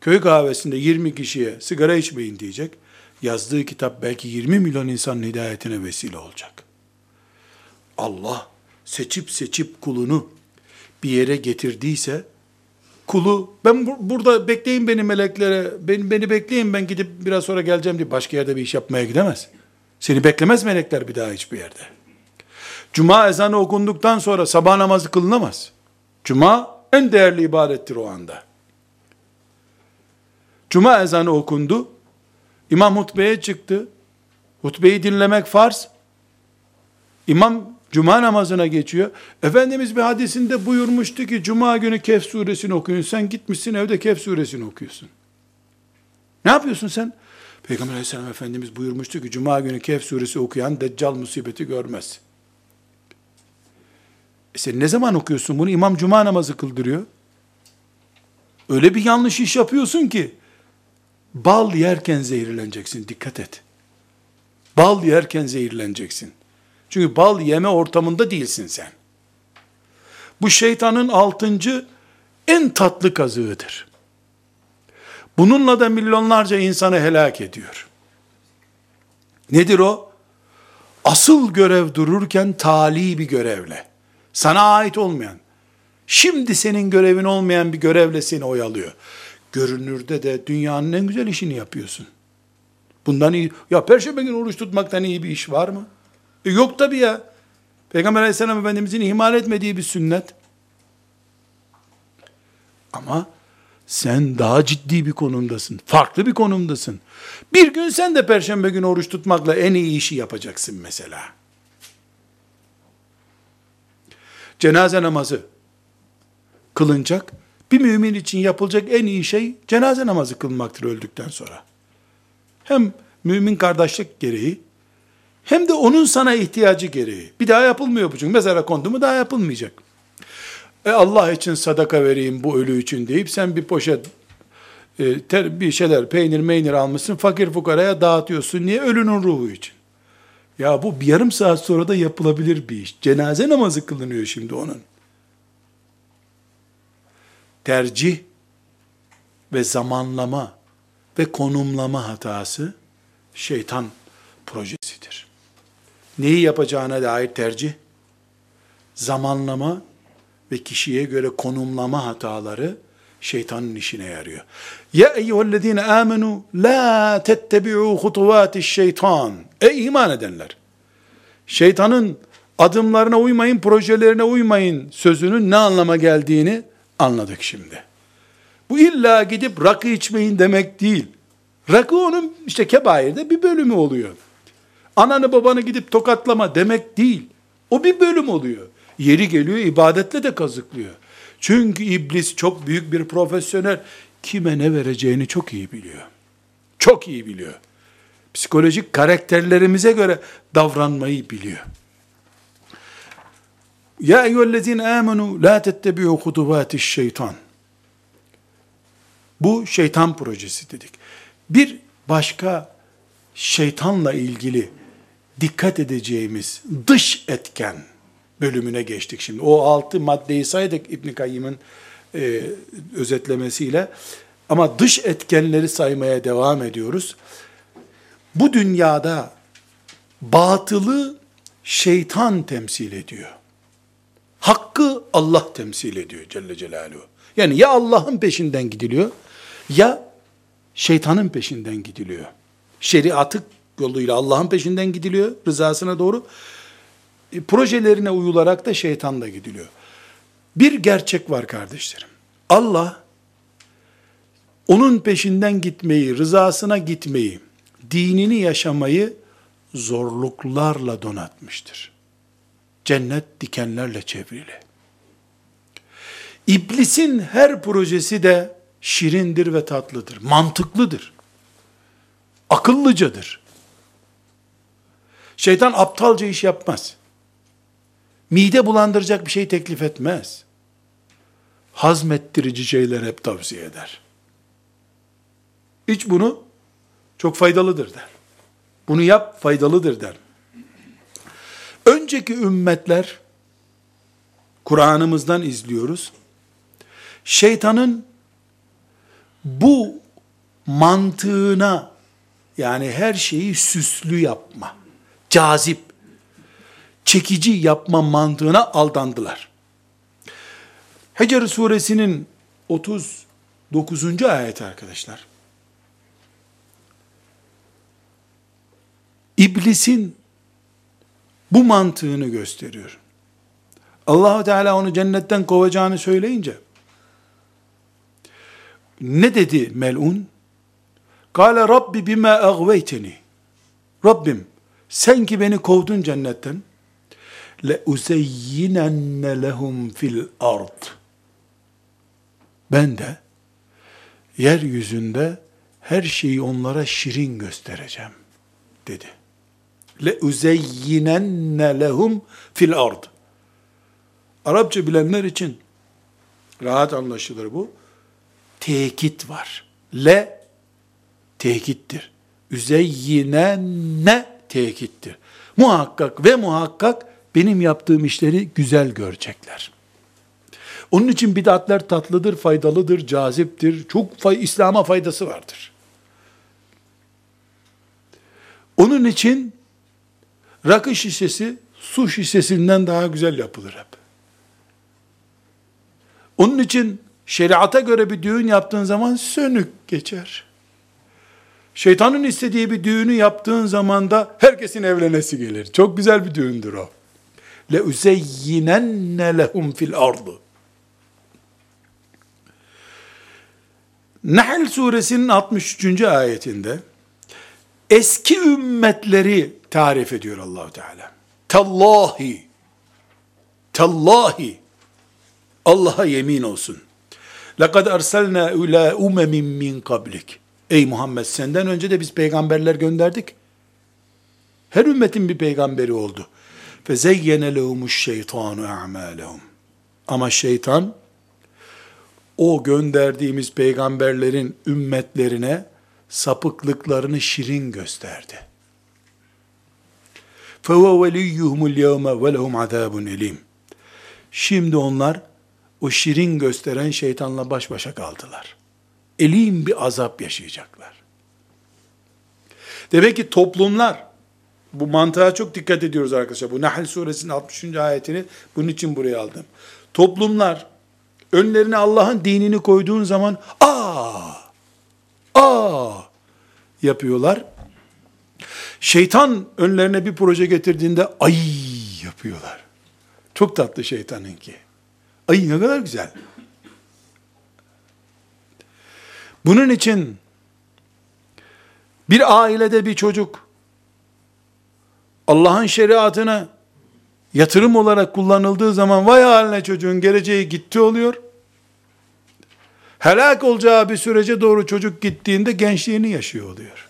Köy kahvesinde 20 kişiye sigara içmeyin diyecek. Yazdığı kitap belki 20 milyon insanın hidayetine vesile olacak. Allah seçip seçip kulunu bir yere getirdiyse, kulu ben bu, burada bekleyin beni meleklere, beni, beni bekleyin ben gidip biraz sonra geleceğim diye başka yerde bir iş yapmaya gidemez. Seni beklemez melekler bir daha hiçbir yerde. Cuma ezanı okunduktan sonra sabah namazı kılınamaz. Cuma en değerli ibadettir o anda. Cuma ezanı okundu. İmam hutbeye çıktı. Hutbeyi dinlemek farz. İmam cuma namazına geçiyor. Efendimiz bir hadisinde buyurmuştu ki cuma günü Kehf suresini okuyun. Sen gitmişsin evde Kehf suresini okuyorsun. Ne yapıyorsun sen? Peygamber aleyhisselam Efendimiz buyurmuştu ki cuma günü Kehf suresi okuyan deccal musibeti görmez. E sen ne zaman okuyorsun bunu? İmam cuma namazı kıldırıyor. Öyle bir yanlış iş yapıyorsun ki bal yerken zehirleneceksin. Dikkat et. Bal yerken zehirleneceksin. Çünkü bal yeme ortamında değilsin sen. Bu şeytanın altıncı en tatlı kazığıdır. Bununla da milyonlarca insanı helak ediyor. Nedir o? Asıl görev dururken tali bir görevle. Sana ait olmayan, şimdi senin görevin olmayan bir görevle seni oyalıyor. Görünürde de dünyanın en güzel işini yapıyorsun. Bundan iyi, ya perşembe günü oruç tutmaktan iyi bir iş var mı? E yok tabi ya. Peygamber aleyhisselam efendimizin ihmal etmediği bir sünnet. Ama sen daha ciddi bir konumdasın. Farklı bir konumdasın. Bir gün sen de perşembe günü oruç tutmakla en iyi işi yapacaksın mesela. Cenaze namazı kılınacak. Bir mümin için yapılacak en iyi şey cenaze namazı kılmaktır öldükten sonra. Hem mümin kardeşlik gereği hem de onun sana ihtiyacı gereği. Bir daha yapılmıyor bu çünkü. Mezara kondu mu daha yapılmayacak. E Allah için sadaka vereyim bu ölü için deyip sen bir poşet e, ter, bir şeyler peynir meynir almışsın fakir fukaraya dağıtıyorsun. Niye? Ölünün ruhu için. Ya bu bir yarım saat sonra da yapılabilir bir iş. Cenaze namazı kılınıyor şimdi onun. Tercih ve zamanlama ve konumlama hatası şeytan projesidir. Neyi yapacağına dair tercih, zamanlama ve kişiye göre konumlama hataları şeytanın işine yarıyor. Ya eyyühellezine amenu la tettebi'u hutuvatiş şeytan. Ey iman edenler! Şeytanın adımlarına uymayın, projelerine uymayın sözünün ne anlama geldiğini anladık şimdi. Bu illa gidip rakı içmeyin demek değil. Rakı onun işte kebairde bir bölümü oluyor. Ananı babanı gidip tokatlama demek değil. O bir bölüm oluyor. Yeri geliyor ibadetle de kazıklıyor. Çünkü iblis çok büyük bir profesyonel. Kime ne vereceğini çok iyi biliyor. Çok iyi biliyor. Psikolojik karakterlerimize göre davranmayı biliyor. Ya eyyühellezine amenu la tettebi'u hutuvatiş şeytan. Bu şeytan projesi dedik. Bir başka şeytanla ilgili dikkat edeceğimiz dış etken bölümüne geçtik şimdi. O altı maddeyi saydık İbn Kayyım'ın e, özetlemesiyle. Ama dış etkenleri saymaya devam ediyoruz. Bu dünyada batılı şeytan temsil ediyor. Hakkı Allah temsil ediyor Celle Celaluhu. Yani ya Allah'ın peşinden gidiliyor ya şeytanın peşinden gidiliyor. Şeriatı yoluyla Allah'ın peşinden gidiliyor rızasına doğru. E, projelerine uyularak da şeytan da gidiliyor. Bir gerçek var kardeşlerim. Allah onun peşinden gitmeyi, rızasına gitmeyi, dinini yaşamayı zorluklarla donatmıştır. Cennet dikenlerle çevrili. İblisin her projesi de şirindir ve tatlıdır, mantıklıdır. Akıllıcadır. Şeytan aptalca iş yapmaz. Mide bulandıracak bir şey teklif etmez. Hazmettirici şeyler hep tavsiye eder. İç bunu, çok faydalıdır der. Bunu yap, faydalıdır der. Önceki ümmetler, Kur'an'ımızdan izliyoruz. Şeytanın bu mantığına yani her şeyi süslü yapma, cazip, çekici yapma mantığına aldandılar. Hecer suresinin 39. ayet arkadaşlar. İblisin bu mantığını gösteriyor. Allahu Teala onu cennetten kovacağını söyleyince ne dedi melun? Kale Rabbi bima agveyteni. Rabbim sen ki beni kovdun cennetten le uzeyyinenne lehum fil ard. Ben de yeryüzünde her şeyi onlara şirin göstereceğim dedi. Le uzeyyinenne lehum fil ard. Arapça bilenler için rahat anlaşılır bu. Tekit var. Le tekittir. Üzeyyinenne tekittir. Muhakkak ve muhakkak benim yaptığım işleri güzel görecekler. Onun için bid'atler tatlıdır, faydalıdır, caziptir. Çok fay İslam'a faydası vardır. Onun için rakı şişesi su şişesinden daha güzel yapılır hep. Onun için şeriata göre bir düğün yaptığın zaman sönük geçer. Şeytanın istediği bir düğünü yaptığın zaman da herkesin evlenesi gelir. Çok güzel bir düğündür o. Le uzeyyinenne lehum fil ardı. Nahl suresinin 63. ayetinde eski ümmetleri tarif ediyor Allahu Teala. Tallahi Tallahi Allah'a yemin olsun. Lekad erselna ila umemin min kablik. Ey Muhammed senden önce de biz peygamberler gönderdik. Her ümmetin bir peygamberi oldu. Fezeyyene lehumuş şeytanu a'malehum. Ama şeytan o gönderdiğimiz peygamberlerin ümmetlerine sapıklıklarını şirin gösterdi. فَوَا وَلِيُّهُمُ الْيَوْمَ وَلَهُمْ عَذَابٌ اَلِيمٌ Şimdi onlar o şirin gösteren şeytanla baş başa kaldılar. Elim bir azap yaşayacaklar. Demek ki toplumlar, bu mantığa çok dikkat ediyoruz arkadaşlar. Bu Nahl suresinin 60. ayetini bunun için buraya aldım. Toplumlar önlerine Allah'ın dinini koyduğun zaman aa aa yapıyorlar. Şeytan önlerine bir proje getirdiğinde ay yapıyorlar. Çok tatlı şeytanınki. Ay ne kadar güzel. Bunun için bir ailede bir çocuk Allah'ın şeriatını yatırım olarak kullanıldığı zaman vay haline çocuğun geleceği gitti oluyor. Helak olacağı bir sürece doğru çocuk gittiğinde gençliğini yaşıyor oluyor.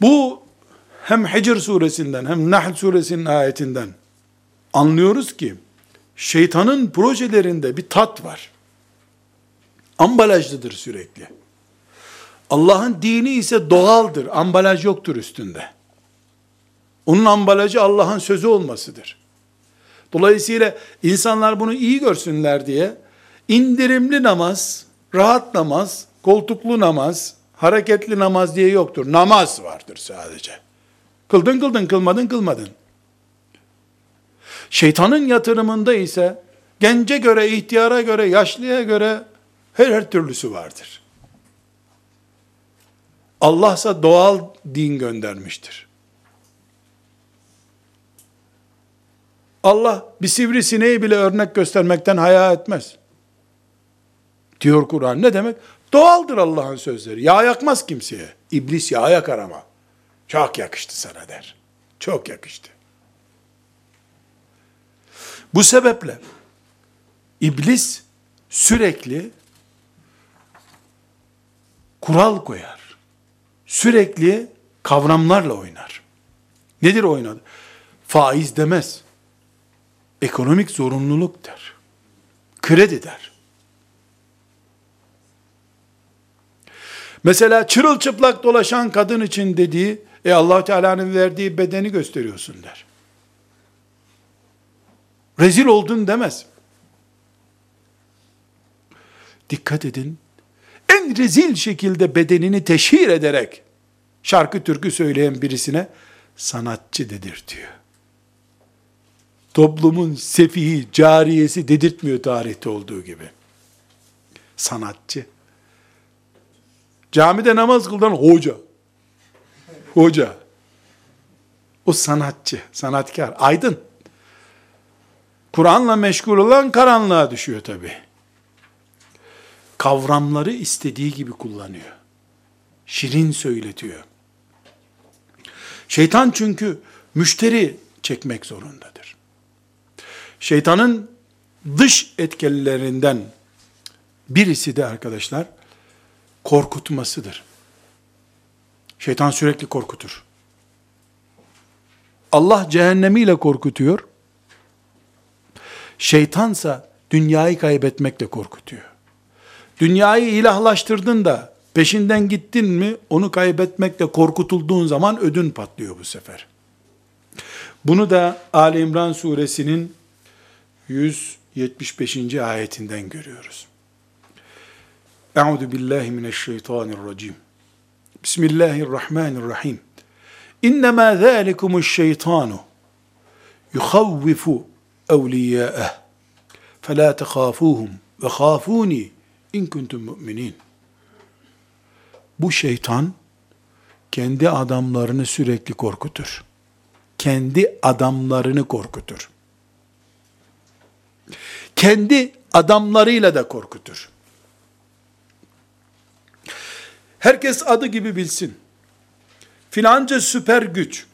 Bu hem Hicr suresinden hem Nahl suresinin ayetinden anlıyoruz ki şeytanın projelerinde bir tat var. Ambalajlıdır sürekli. Allah'ın dini ise doğaldır. Ambalaj yoktur üstünde. Onun ambalajı Allah'ın sözü olmasıdır. Dolayısıyla insanlar bunu iyi görsünler diye indirimli namaz, rahat namaz, koltuklu namaz, hareketli namaz diye yoktur. Namaz vardır sadece. Kıldın kıldın, kılmadın kılmadın. Şeytanın yatırımında ise gence göre, ihtiyara göre, yaşlıya göre her her türlüsü vardır. Allah ise doğal din göndermiştir. Allah bir sivrisineği bile örnek göstermekten haya etmez. Diyor Kur'an. Ne demek? Doğaldır Allah'ın sözleri. Yağ yakmaz kimseye. İblis yağ yakar ama. Çok yakıştı sana der. Çok yakıştı. Bu sebeple iblis sürekli kural koyar. Sürekli kavramlarla oynar. Nedir oynadı? Faiz demez. Ekonomik zorunluluk der. Kredi der. Mesela çırılçıplak dolaşan kadın için dediği, e allah Teala'nın verdiği bedeni gösteriyorsun der. Rezil oldun demez. Dikkat edin, en rezil şekilde bedenini teşhir ederek şarkı türkü söyleyen birisine sanatçı dedirtiyor. Toplumun sefihi, cariyesi dedirtmiyor tarihte olduğu gibi. Sanatçı. Camide namaz kıldan hoca. Hoca. O sanatçı, sanatkar, aydın. Kur'an'la meşgul olan karanlığa düşüyor tabi. Kavramları istediği gibi kullanıyor. Şirin söyletiyor. Şeytan çünkü müşteri çekmek zorundadır. Şeytanın dış etkilerinden birisi de arkadaşlar korkutmasıdır. Şeytan sürekli korkutur. Allah cehennemiyle korkutuyor. Şeytansa dünyayı kaybetmekle korkutuyor. Dünyayı ilahlaştırdın da peşinden gittin mi onu kaybetmekle korkutulduğun zaman ödün patlıyor bu sefer. Bunu da Ali İmran suresinin 175. ayetinden görüyoruz. Euzu billahi mineşşeytanirracim. Bismillahirrahmanirrahim. İnnemâ zâlikumuşşeytanu yuhavvifu evliyâeh. Fela tehâfûhum ve khâfûni in kuntum mu'minin. Bu şeytan kendi adamlarını sürekli korkutur. Kendi adamlarını korkutur. Kendi adamlarıyla da korkutur. Herkes adı gibi bilsin. Filanca süper güç,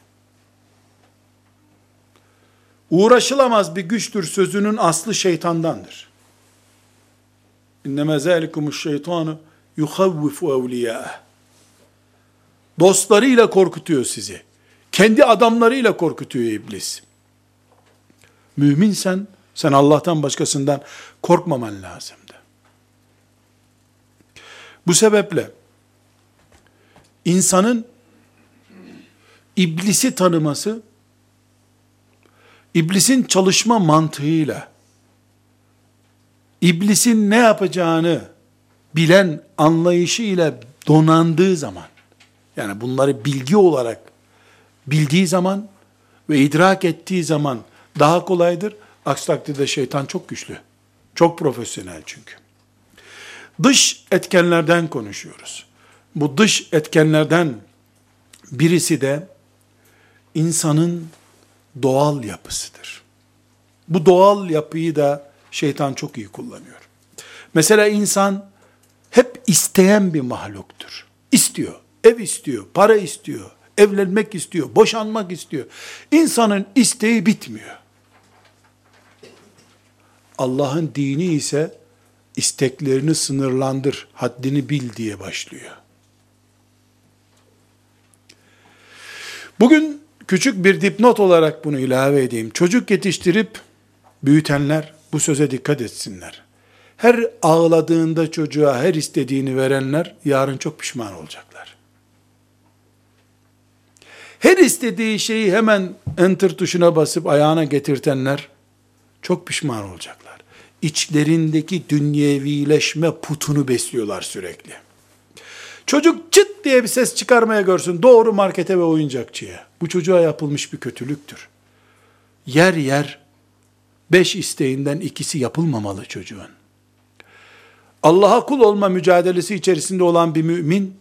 uğraşılamaz bir güçtür sözünün aslı şeytandandır. İnneme zâlikumuş şeytanu yuhavvifu evliyâeh. Dostlarıyla korkutuyor sizi. Kendi adamlarıyla korkutuyor iblis. Müminsen, sen Allah'tan başkasından korkmaman lazımdı. Bu sebeple, insanın iblisi tanıması, iblisin çalışma mantığıyla, iblisin ne yapacağını bilen anlayışı ile donandığı zaman, yani bunları bilgi olarak bildiği zaman ve idrak ettiği zaman daha kolaydır. Aksi takdirde şeytan çok güçlü. Çok profesyonel çünkü. Dış etkenlerden konuşuyoruz. Bu dış etkenlerden birisi de insanın doğal yapısıdır. Bu doğal yapıyı da şeytan çok iyi kullanıyor. Mesela insan hep isteyen bir mahluktur. İstiyor, ev istiyor, para istiyor, evlenmek istiyor, boşanmak istiyor. İnsanın isteği bitmiyor. Allah'ın dini ise isteklerini sınırlandır, haddini bil diye başlıyor. Bugün küçük bir dipnot olarak bunu ilave edeyim. Çocuk yetiştirip büyütenler bu söze dikkat etsinler. Her ağladığında çocuğa her istediğini verenler yarın çok pişman olacaklar. Her istediği şeyi hemen enter tuşuna basıp ayağına getirtenler çok pişman olacaklar. İçlerindeki dünyevileşme putunu besliyorlar sürekli. Çocuk çıt diye bir ses çıkarmaya görsün doğru markete ve oyuncakçıya. Bu çocuğa yapılmış bir kötülüktür. Yer yer beş isteğinden ikisi yapılmamalı çocuğun. Allah'a kul olma mücadelesi içerisinde olan bir mümin,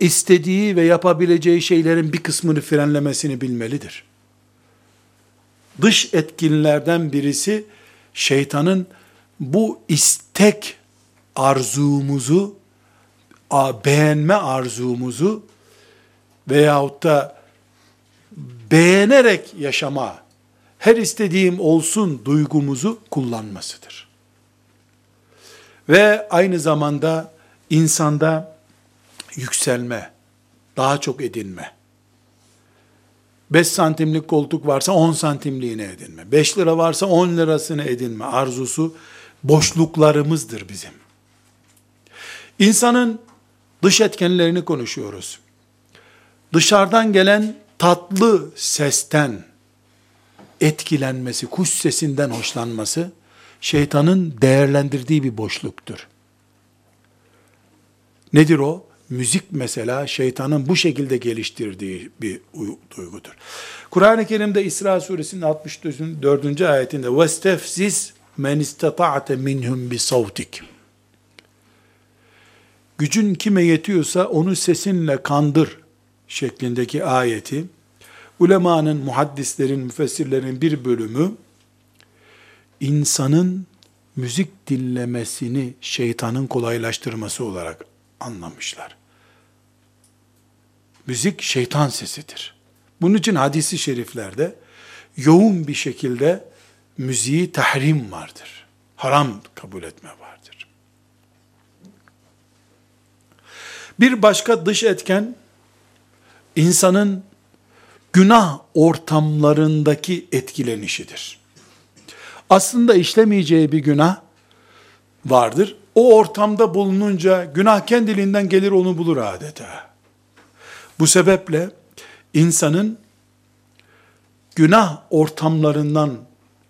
istediği ve yapabileceği şeylerin bir kısmını frenlemesini bilmelidir. Dış etkinlerden birisi, şeytanın bu istek arzumuzu, beğenme arzumuzu veyahut da beğenerek yaşama, her istediğim olsun duygumuzu kullanmasıdır. Ve aynı zamanda insanda yükselme, daha çok edinme. 5 santimlik koltuk varsa 10 santimliğine edinme. 5 lira varsa 10 lirasını edinme arzusu boşluklarımızdır bizim. İnsanın dış etkenlerini konuşuyoruz. Dışarıdan gelen tatlı sesten etkilenmesi, kuş sesinden hoşlanması, şeytanın değerlendirdiği bir boşluktur. Nedir o? Müzik mesela şeytanın bu şekilde geliştirdiği bir duygudur. Kur'an-ı Kerim'de İsra suresinin 64. ayetinde وَاسْتَفْزِزْ مَنْ اِسْتَطَعْتَ مِنْهُمْ بِصَوْتِكَ Gücün kime yetiyorsa onu sesinle kandır şeklindeki ayeti, ulemanın, muhaddislerin, müfessirlerin bir bölümü, insanın müzik dinlemesini şeytanın kolaylaştırması olarak anlamışlar. Müzik şeytan sesidir. Bunun için hadisi şeriflerde yoğun bir şekilde müziği tahrim vardır. Haram kabul etme vardır. Bir başka dış etken insanın günah ortamlarındaki etkilenişidir. aslında işlemeyeceği bir günah vardır. O ortamda bulununca günah kendiliğinden gelir onu bulur adeta. Bu sebeple insanın günah ortamlarından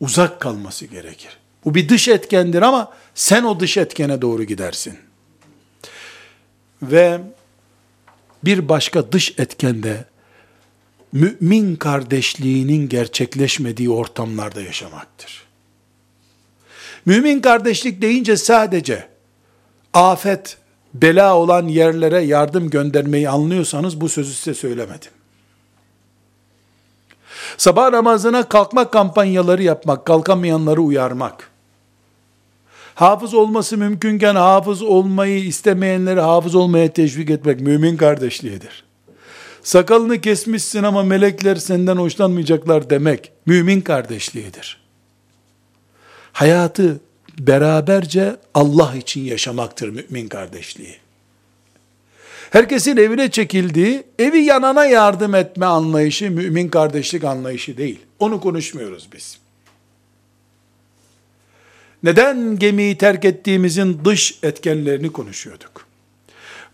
uzak kalması gerekir. Bu bir dış etkendir ama sen o dış etkene doğru gidersin. Ve bir başka dış etkende mümin kardeşliğinin gerçekleşmediği ortamlarda yaşamaktır. Mümin kardeşlik deyince sadece afet, bela olan yerlere yardım göndermeyi anlıyorsanız bu sözü size söylemedim. Sabah namazına kalkma kampanyaları yapmak, kalkamayanları uyarmak, hafız olması mümkünken hafız olmayı istemeyenleri hafız olmaya teşvik etmek mümin kardeşliğidir. Sakalını kesmişsin ama melekler senden hoşlanmayacaklar demek mümin kardeşliğidir. Hayatı beraberce Allah için yaşamaktır mümin kardeşliği. Herkesin evine çekildiği, evi yanana yardım etme anlayışı mümin kardeşlik anlayışı değil. Onu konuşmuyoruz biz. Neden gemiyi terk ettiğimizin dış etkenlerini konuşuyorduk.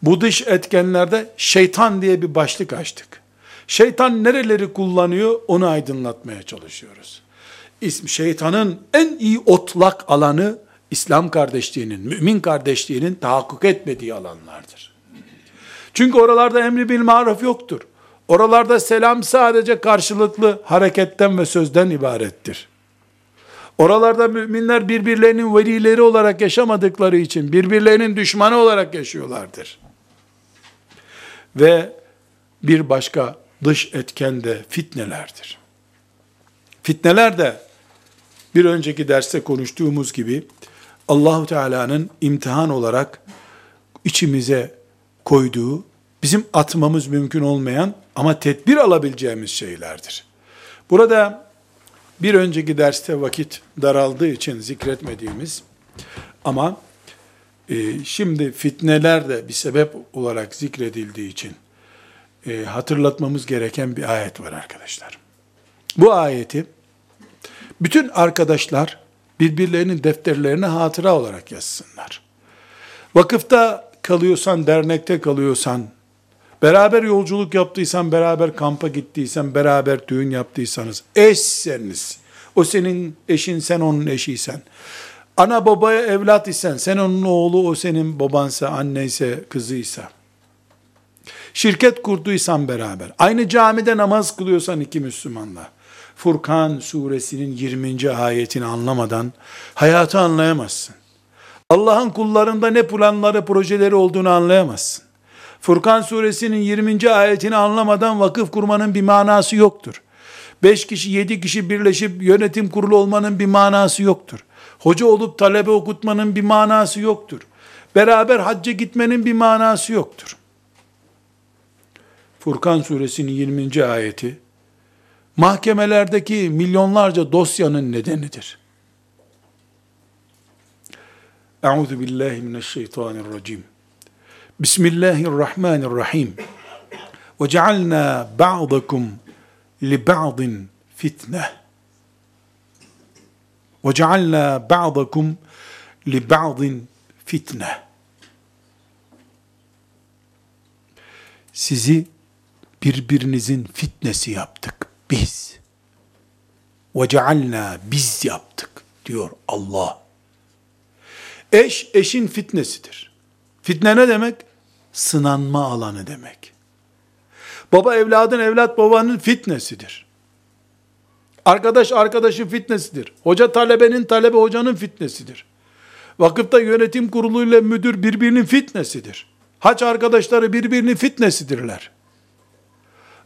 Bu dış etkenlerde şeytan diye bir başlık açtık. Şeytan nereleri kullanıyor onu aydınlatmaya çalışıyoruz. İsm şeytanın en iyi otlak alanı İslam kardeşliğinin, mümin kardeşliğinin tahakkuk etmediği alanlardır. Çünkü oralarda emri bil maruf yoktur. Oralarda selam sadece karşılıklı hareketten ve sözden ibarettir. Oralarda müminler birbirlerinin velileri olarak yaşamadıkları için birbirlerinin düşmanı olarak yaşıyorlardır. Ve bir başka dış etken de fitnelerdir. Fitneler de bir önceki derste konuştuğumuz gibi Allahu Teala'nın imtihan olarak içimize koyduğu, bizim atmamız mümkün olmayan ama tedbir alabileceğimiz şeylerdir. Burada bir önceki derste vakit daraldığı için zikretmediğimiz ama şimdi fitneler de bir sebep olarak zikredildiği için e, hatırlatmamız gereken bir ayet var arkadaşlar. Bu ayeti bütün arkadaşlar birbirlerinin defterlerine hatıra olarak yazsınlar. Vakıfta kalıyorsan, dernekte kalıyorsan, beraber yolculuk yaptıysan, beraber kampa gittiysen, beraber düğün yaptıysanız, eşseniz, o senin eşin, sen onun eşiysen, ana babaya evlat isen, sen onun oğlu, o senin babansa, anneyse, kızıysa, şirket kurduysan beraber, aynı camide namaz kılıyorsan iki Müslümanla, Furkan suresinin 20. ayetini anlamadan hayatı anlayamazsın. Allah'ın kullarında ne planları, projeleri olduğunu anlayamazsın. Furkan suresinin 20. ayetini anlamadan vakıf kurmanın bir manası yoktur. 5 kişi, 7 kişi birleşip yönetim kurulu olmanın bir manası yoktur. Hoca olup talebe okutmanın bir manası yoktur. Beraber hacca gitmenin bir manası yoktur. Furkan suresinin 20. ayeti mahkemelerdeki milyonlarca dosyanın nedenidir. Euzu billahi mineşşeytanirracim. Bismillahirrahmanirrahim. Ve cealna ba'dakum li ba'din fitne. Ba'dakum li ba'din fitne. Sizi birbirinizin fitnesi yaptık biz. Cealna biz yaptık diyor Allah. Eş eşin fitnesidir. Fitne ne demek? Sınanma alanı demek. Baba evladın, evlat babanın fitnesidir. Arkadaş arkadaşın fitnesidir. Hoca talebenin, talebe hocanın fitnesidir. Vakıfta yönetim kuruluyla müdür birbirinin fitnesidir. Haç arkadaşları birbirinin fitnesidirler.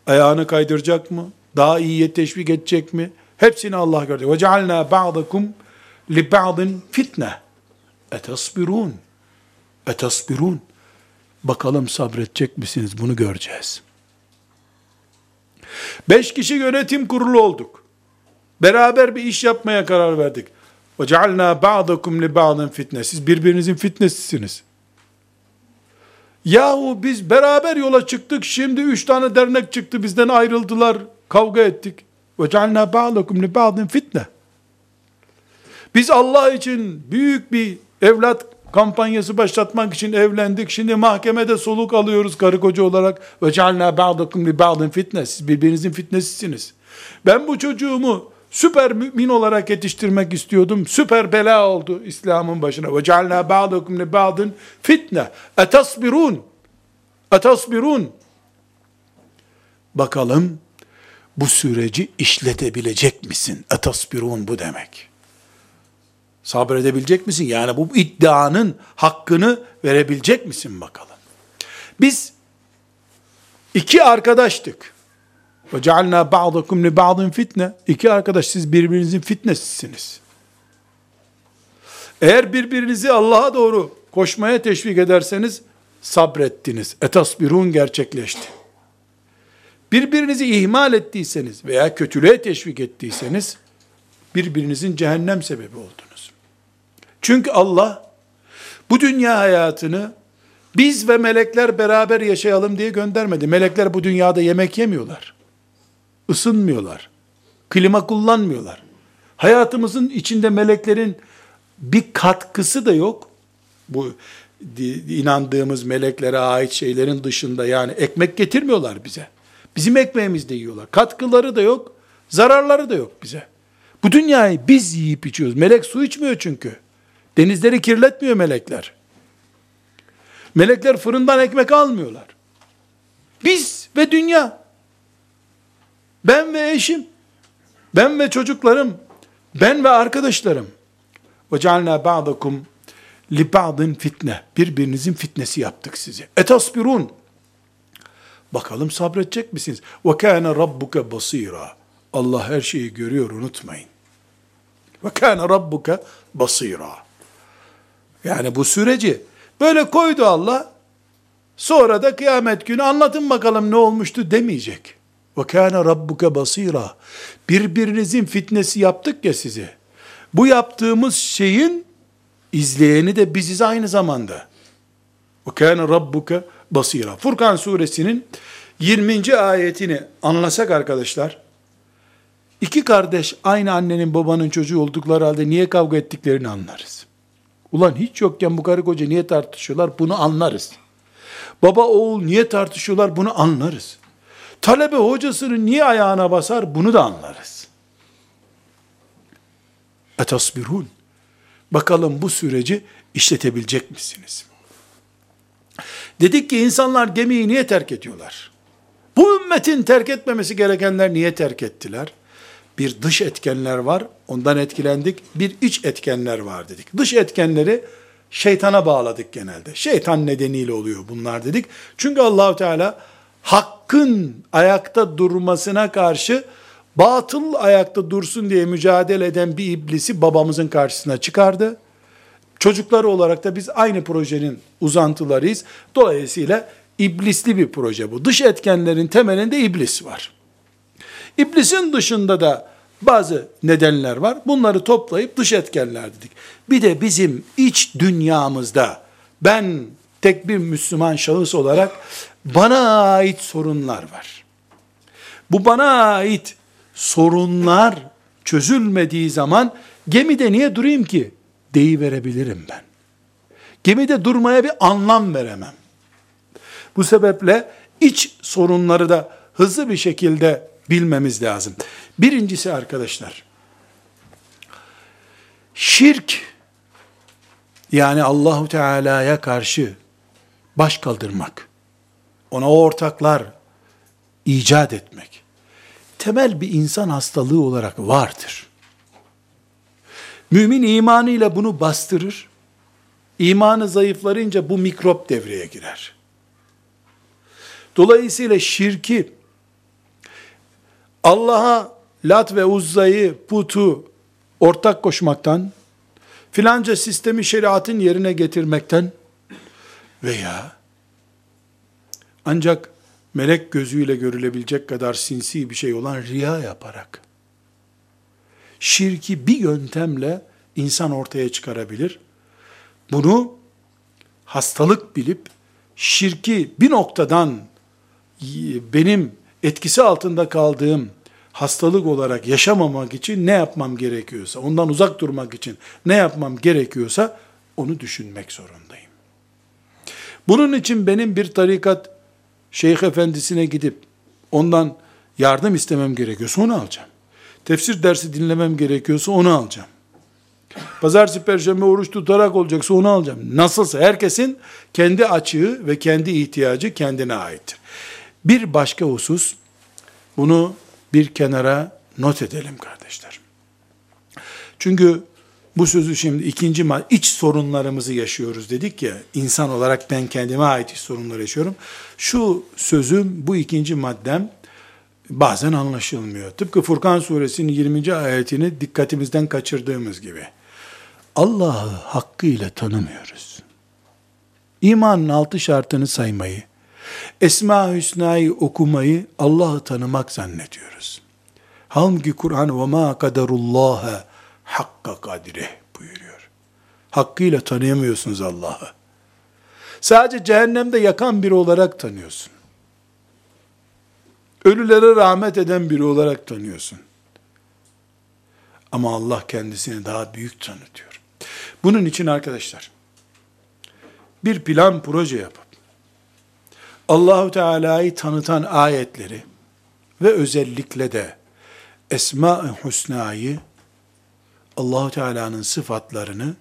Ayağını kaydıracak mı? Daha iyiye teşvik edecek mi? Hepsini Allah görecek. Ba'dakum li ba'din fitne. Etasbirun. Etasbirun. Bakalım sabredecek misiniz? Bunu göreceğiz. Beş kişi yönetim kurulu olduk. Beraber bir iş yapmaya karar verdik. Ba'dakum li ba'din fitne. Siz birbirinizin fitnesisiniz. Yahu biz beraber yola çıktık. Şimdi üç tane dernek çıktı. Bizden ayrıldılar. Kavga ettik. Ba'dakum li ba'din fitne. Biz Allah için büyük bir evlat kampanyası başlatmak için evlendik. Şimdi mahkemede soluk alıyoruz karı koca olarak. Ve cealna ba'dakum li ba'din fitne. Siz birbirinizin fitnesisiniz. Ben bu çocuğumu süper mümin olarak yetiştirmek istiyordum. Süper bela oldu İslam'ın başına. Ve cealna ba'dakum li ba'din fitne. Etasbirun. Etasbirun. Bakalım bu süreci işletebilecek misin? Etasbirun bu demek. Sabredebilecek misin? Yani bu iddianın hakkını verebilecek misin bakalım. Biz iki arkadaştık. Ve cealna ba'dakum li ba'din fitne. İki arkadaş siz birbirinizin fitnesisiniz. Eğer birbirinizi Allah'a doğru koşmaya teşvik ederseniz sabrettiniz. Etasbirun gerçekleşti. Birbirinizi ihmal ettiyseniz veya kötülüğe teşvik ettiyseniz birbirinizin cehennem sebebi oldunuz. Çünkü Allah bu dünya hayatını biz ve melekler beraber yaşayalım diye göndermedi. Melekler bu dünyada yemek yemiyorlar. Isınmıyorlar. Klima kullanmıyorlar. Hayatımızın içinde meleklerin bir katkısı da yok. Bu inandığımız meleklere ait şeylerin dışında yani ekmek getirmiyorlar bize. Bizim ekmeğimizi de yiyorlar. Katkıları da yok, zararları da yok bize. Bu dünyayı biz yiyip içiyoruz. Melek su içmiyor çünkü. Denizleri kirletmiyor melekler. Melekler fırından ekmek almıyorlar. Biz ve dünya. Ben ve eşim. Ben ve çocuklarım. Ben ve arkadaşlarım. Ba'dakum li ba'din fitne. Birbirinizin fitnesi yaptık sizi. Etasbirun. Bakalım sabredecek misiniz? Kâne rabbuke basira. Allah her şeyi görüyor unutmayın. Kâne rabbuke basira. Yani bu süreci böyle koydu Allah. Sonra da kıyamet günü anlatın bakalım ne olmuştu demeyecek. Ve kâne rabbuke basira. Birbirinizin fitnesi yaptık ya size. Bu yaptığımız şeyin izleyeni de biziz aynı zamanda. Ve kâne rabbuke basira. Furkan suresinin 20. ayetini anlasak arkadaşlar, iki kardeş aynı annenin babanın çocuğu oldukları halde niye kavga ettiklerini anlarız. Ulan hiç yokken bu karı koca niye tartışıyorlar bunu anlarız. Baba oğul niye tartışıyorlar bunu anlarız. Talebe hocasını niye ayağına basar bunu da anlarız. Etasbirun. Bakalım bu süreci işletebilecek misiniz? Dedik ki insanlar gemiyi niye terk ediyorlar? Bu ümmetin terk etmemesi gerekenler niye terk ettiler? Bir dış etkenler var, ondan etkilendik. Bir iç etkenler var dedik. Dış etkenleri şeytana bağladık genelde. Şeytan nedeniyle oluyor bunlar dedik. Çünkü Allahu Teala hakkın ayakta durmasına karşı batıl ayakta dursun diye mücadele eden bir iblisi babamızın karşısına çıkardı. Çocukları olarak da biz aynı projenin uzantılarıyız. Dolayısıyla iblisli bir proje bu. Dış etkenlerin temelinde iblis var. İblisin dışında da bazı nedenler var. Bunları toplayıp dış etkenler dedik. Bir de bizim iç dünyamızda ben tek bir Müslüman şahıs olarak bana ait sorunlar var. Bu bana ait sorunlar çözülmediği zaman gemide niye durayım ki? Deyi verebilirim ben. Gemide durmaya bir anlam veremem. Bu sebeple iç sorunları da hızlı bir şekilde bilmemiz lazım. Birincisi arkadaşlar, şirk yani Allahu Teala'ya karşı baş kaldırmak, ona ortaklar icat etmek, temel bir insan hastalığı olarak vardır. Mümin imanıyla bunu bastırır, imanı zayıflarınca bu mikrop devreye girer. Dolayısıyla şirki Allah'a Lat ve Uzza'yı, putu ortak koşmaktan, filanca sistemi şeriatın yerine getirmekten veya ancak melek gözüyle görülebilecek kadar sinsi bir şey olan riya yaparak şirki bir yöntemle insan ortaya çıkarabilir. Bunu hastalık bilip şirki bir noktadan benim etkisi altında kaldığım hastalık olarak yaşamamak için ne yapmam gerekiyorsa, ondan uzak durmak için ne yapmam gerekiyorsa onu düşünmek zorundayım. Bunun için benim bir tarikat şeyh efendisine gidip ondan yardım istemem gerekiyorsa onu alacağım. Tefsir dersi dinlemem gerekiyorsa onu alacağım. Pazartesi, perşembe oruç tutarak olacaksa onu alacağım. Nasılsa herkesin kendi açığı ve kendi ihtiyacı kendine aittir. Bir başka husus, bunu bir kenara not edelim kardeşler. Çünkü bu sözü şimdi ikinci madde, iç sorunlarımızı yaşıyoruz dedik ya, insan olarak ben kendime ait iç sorunlar yaşıyorum. Şu sözüm, bu ikinci maddem bazen anlaşılmıyor. Tıpkı Furkan suresinin 20. ayetini dikkatimizden kaçırdığımız gibi. Allah'ı hakkıyla tanımıyoruz. İmanın altı şartını saymayı, Esma Hüsna'yı okumayı Allah'ı tanımak zannediyoruz. Halbuki Kur'an ve ma kaderullaha hakka kadri buyuruyor. Hakkıyla tanıyamıyorsunuz Allah'ı. Sadece cehennemde yakan biri olarak tanıyorsun. Ölülere rahmet eden biri olarak tanıyorsun. Ama Allah kendisini daha büyük tanıtıyor. Bunun için arkadaşlar, bir plan proje yapıp, Allahu Teala'yı tanıtan ayetleri ve özellikle de Esma-ı Hüsna'yı Allahu Teala'nın sıfatlarını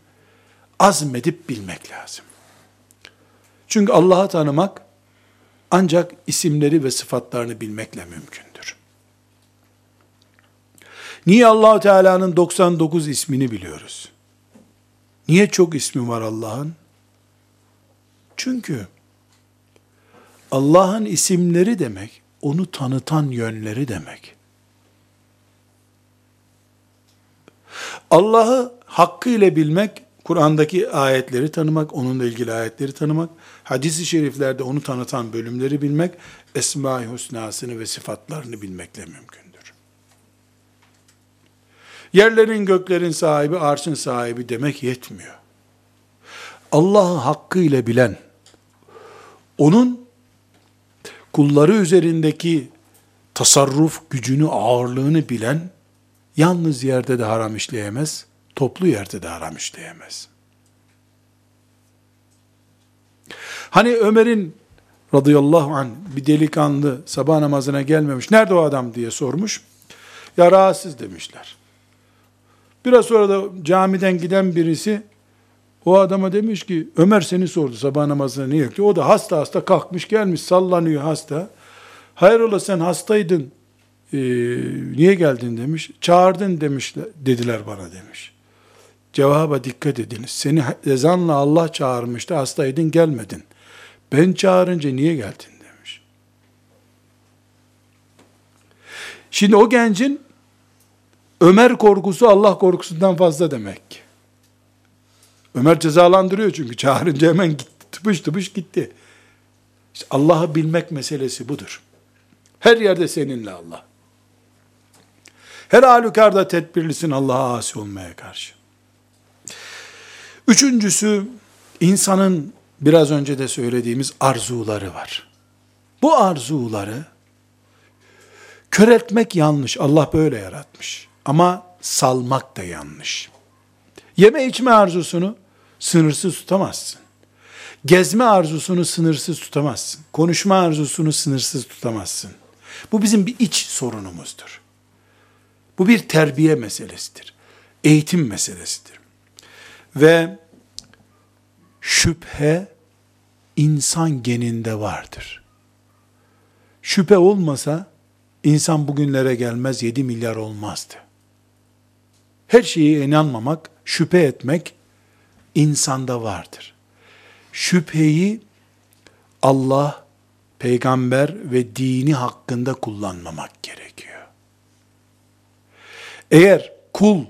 azmedip bilmek lazım. Çünkü Allah'ı tanımak ancak isimleri ve sıfatlarını bilmekle mümkündür. Niye Allahu Teala'nın 99 ismini biliyoruz? Niye çok ismi var Allah'ın? Çünkü Allah'ın isimleri demek, onu tanıtan yönleri demek. Allah'ı hakkıyla bilmek, Kur'an'daki ayetleri tanımak, onunla ilgili ayetleri tanımak, hadisi şeriflerde onu tanıtan bölümleri bilmek, Esma-i Hüsna'sını ve sıfatlarını bilmekle mümkündür. Yerlerin göklerin sahibi, arşın sahibi demek yetmiyor. Allah'ı hakkıyla bilen, onun kulları üzerindeki tasarruf gücünü, ağırlığını bilen, yalnız yerde de haram işleyemez, toplu yerde de haram işleyemez. Hani Ömer'in radıyallahu an bir delikanlı sabah namazına gelmemiş. Nerede o adam diye sormuş. Ya rahatsız demişler. Biraz sonra da camiden giden birisi o adama demiş ki Ömer seni sordu sabah namazına niye yoktu? O da hasta hasta kalkmış gelmiş sallanıyor hasta. Hayrola sen hastaydın e, niye geldin demiş. Çağırdın demişler, dediler bana demiş. Cevaba dikkat ediniz. Seni ezanla Allah çağırmıştı hastaydın gelmedin. Ben çağırınca niye geldin demiş. Şimdi o gencin Ömer korkusu Allah korkusundan fazla demek ki. Ömer cezalandırıyor çünkü çağırınca hemen gitti, tıpış tıpış gitti. İşte Allah'ı bilmek meselesi budur. Her yerde seninle Allah. Her halükarda tedbirlisin Allah'a asi olmaya karşı. Üçüncüsü, insanın biraz önce de söylediğimiz arzuları var. Bu arzuları kör etmek yanlış. Allah böyle yaratmış. Ama salmak da yanlış. Yeme içme arzusunu sınırsız tutamazsın. Gezme arzusunu sınırsız tutamazsın. Konuşma arzusunu sınırsız tutamazsın. Bu bizim bir iç sorunumuzdur. Bu bir terbiye meselesidir. Eğitim meselesidir. Ve şüphe insan geninde vardır. Şüphe olmasa insan bugünlere gelmez 7 milyar olmazdı. Her şeye inanmamak, şüphe etmek insanda vardır. Şüpheyi Allah, peygamber ve dini hakkında kullanmamak gerekiyor. Eğer kul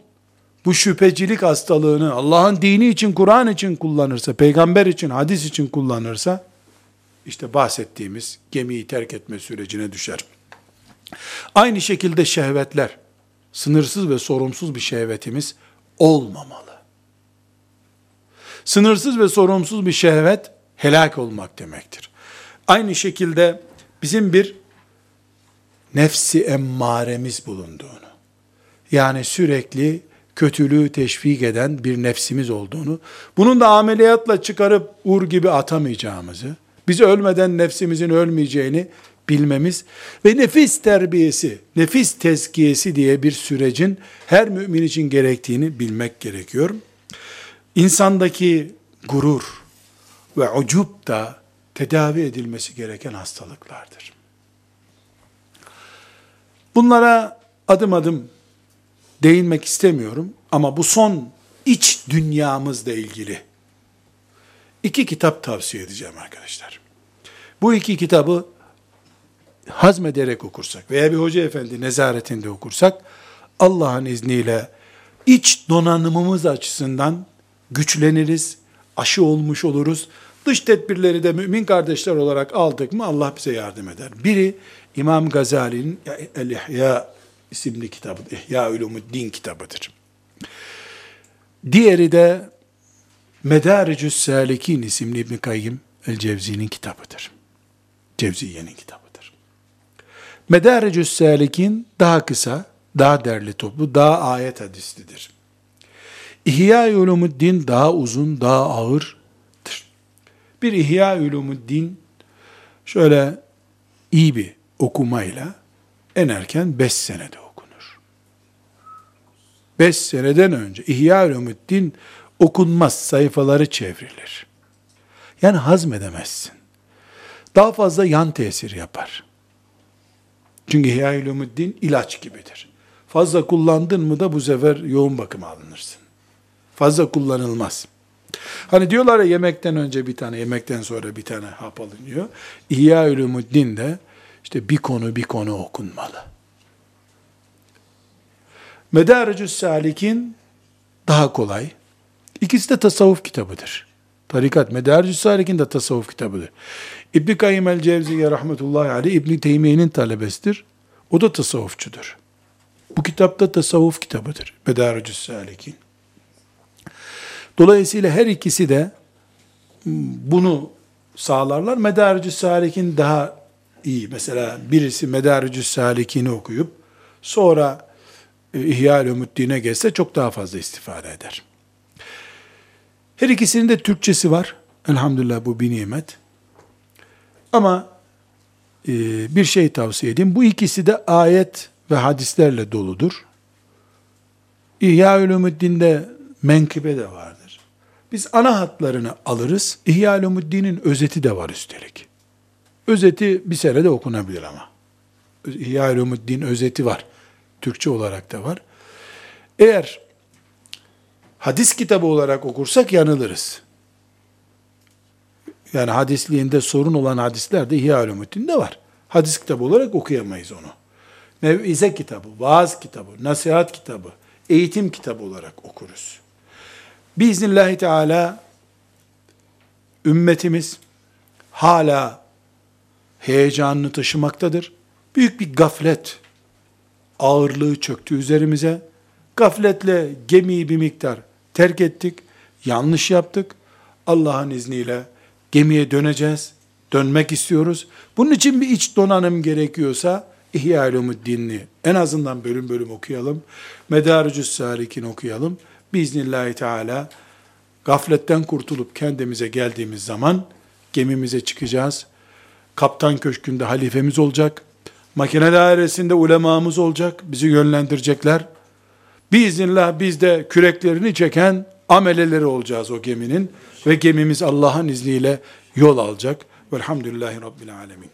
bu şüphecilik hastalığını Allah'ın dini için, Kur'an için kullanırsa, peygamber için, hadis için kullanırsa, işte bahsettiğimiz gemiyi terk etme sürecine düşer. Aynı şekilde şehvetler, sınırsız ve sorumsuz bir şehvetimiz olmamalı. Sınırsız ve sorumsuz bir şehvet, helak olmak demektir. Aynı şekilde bizim bir nefsi emmaremiz bulunduğunu, yani sürekli kötülüğü teşvik eden bir nefsimiz olduğunu, bunun da ameliyatla çıkarıp ur gibi atamayacağımızı, biz ölmeden nefsimizin ölmeyeceğini bilmemiz ve nefis terbiyesi, nefis tezkiyesi diye bir sürecin her mümin için gerektiğini bilmek gerekiyor. İnsandaki gurur ve ucub da tedavi edilmesi gereken hastalıklardır. Bunlara adım adım değinmek istemiyorum ama bu son iç dünyamızla ilgili iki kitap tavsiye edeceğim arkadaşlar. Bu iki kitabı hazmederek okursak veya bir hoca efendi nezaretinde okursak Allah'ın izniyle iç donanımımız açısından güçleniriz, aşı olmuş oluruz. Dış tedbirleri de mümin kardeşler olarak aldık mı Allah bize yardım eder. Biri İmam Gazali'nin El-İhya isimli kitabı, İhya Ulumuddin kitabıdır. Diğeri de Medaricü's Salikin isimli İbn Kayyim el-Cevzi'nin kitabıdır. Cevziye'nin kitabıdır. Medaricü's Salikin daha kısa, daha derli toplu, daha ayet hadislidir. İhya Ulumuddin daha uzun, daha ağırdır. Bir İhya Ulumuddin şöyle iyi bir okumayla en erken 5 senede okunur. 5 seneden önce İhya Ulumuddin okunmaz, sayfaları çevrilir. Yani hazmedemezsin. Daha fazla yan tesir yapar. Çünkü İhya Ulumuddin ilaç gibidir. Fazla kullandın mı da bu sefer yoğun bakıma alınırsın. Fazla kullanılmaz. Hani diyorlar ya yemekten önce bir tane, yemekten sonra bir tane hap alınıyor. İhya Ulumuddin de işte bir konu bir konu okunmalı. Medaricus Salik'in daha kolay. İkisi de tasavvuf kitabıdır. Tarikat Medaricus Salik'in de tasavvuf kitabıdır. İbn Kayyim el-Cevziye rahmetullahi aleyh İbn Teymiye'nin talebesidir. O da tasavvufçudur. Bu kitap da tasavvuf kitabıdır. Medaricus Salik'in. Dolayısıyla her ikisi de bunu sağlarlar. Medaricus Salik'in daha iyi. Mesela birisi Medaricus Salik'ini okuyup sonra e, İhya-ül Umuddin'e geçse çok daha fazla istifade eder. Her ikisinin de Türkçesi var. Elhamdülillah bu bir nimet. Ama e, bir şey tavsiye edeyim. Bu ikisi de ayet ve hadislerle doludur. İhya-ül Umuddin'de menkıbe de vardır. Biz ana hatlarını alırız. İhya-ül Umuddin'in özeti de var üstelik. Özeti bir senede okunabilir ama. İhya-ül Umuddin özeti var. Türkçe olarak da var. Eğer hadis kitabı olarak okursak yanılırız. Yani hadisliğinde sorun olan hadisler de İhya Ulumuddin'de var. Hadis kitabı olarak okuyamayız onu. Mev'ize kitabı, vaaz kitabı, nasihat kitabı, eğitim kitabı olarak okuruz. Biiznillahü Teala ümmetimiz hala heyecanını taşımaktadır. Büyük bir gaflet ağırlığı çöktü üzerimize. Gafletle gemiyi bir miktar terk ettik. Yanlış yaptık. Allah'ın izniyle gemiye döneceğiz. Dönmek istiyoruz. Bunun için bir iç donanım gerekiyorsa İhya Ulumuddin'i en azından bölüm bölüm okuyalım. Medaricus Salik'in okuyalım. Biiznillahü Teala gafletten kurtulup kendimize geldiğimiz zaman gemimize çıkacağız. Kaptan köşkünde halifemiz olacak. Makine dairesinde ulemamız olacak. Bizi yönlendirecekler. Biiznillah biz de küreklerini çeken ameleleri olacağız o geminin. Ve gemimiz Allah'ın izniyle yol alacak. Velhamdülillahi Rabbil Alemin.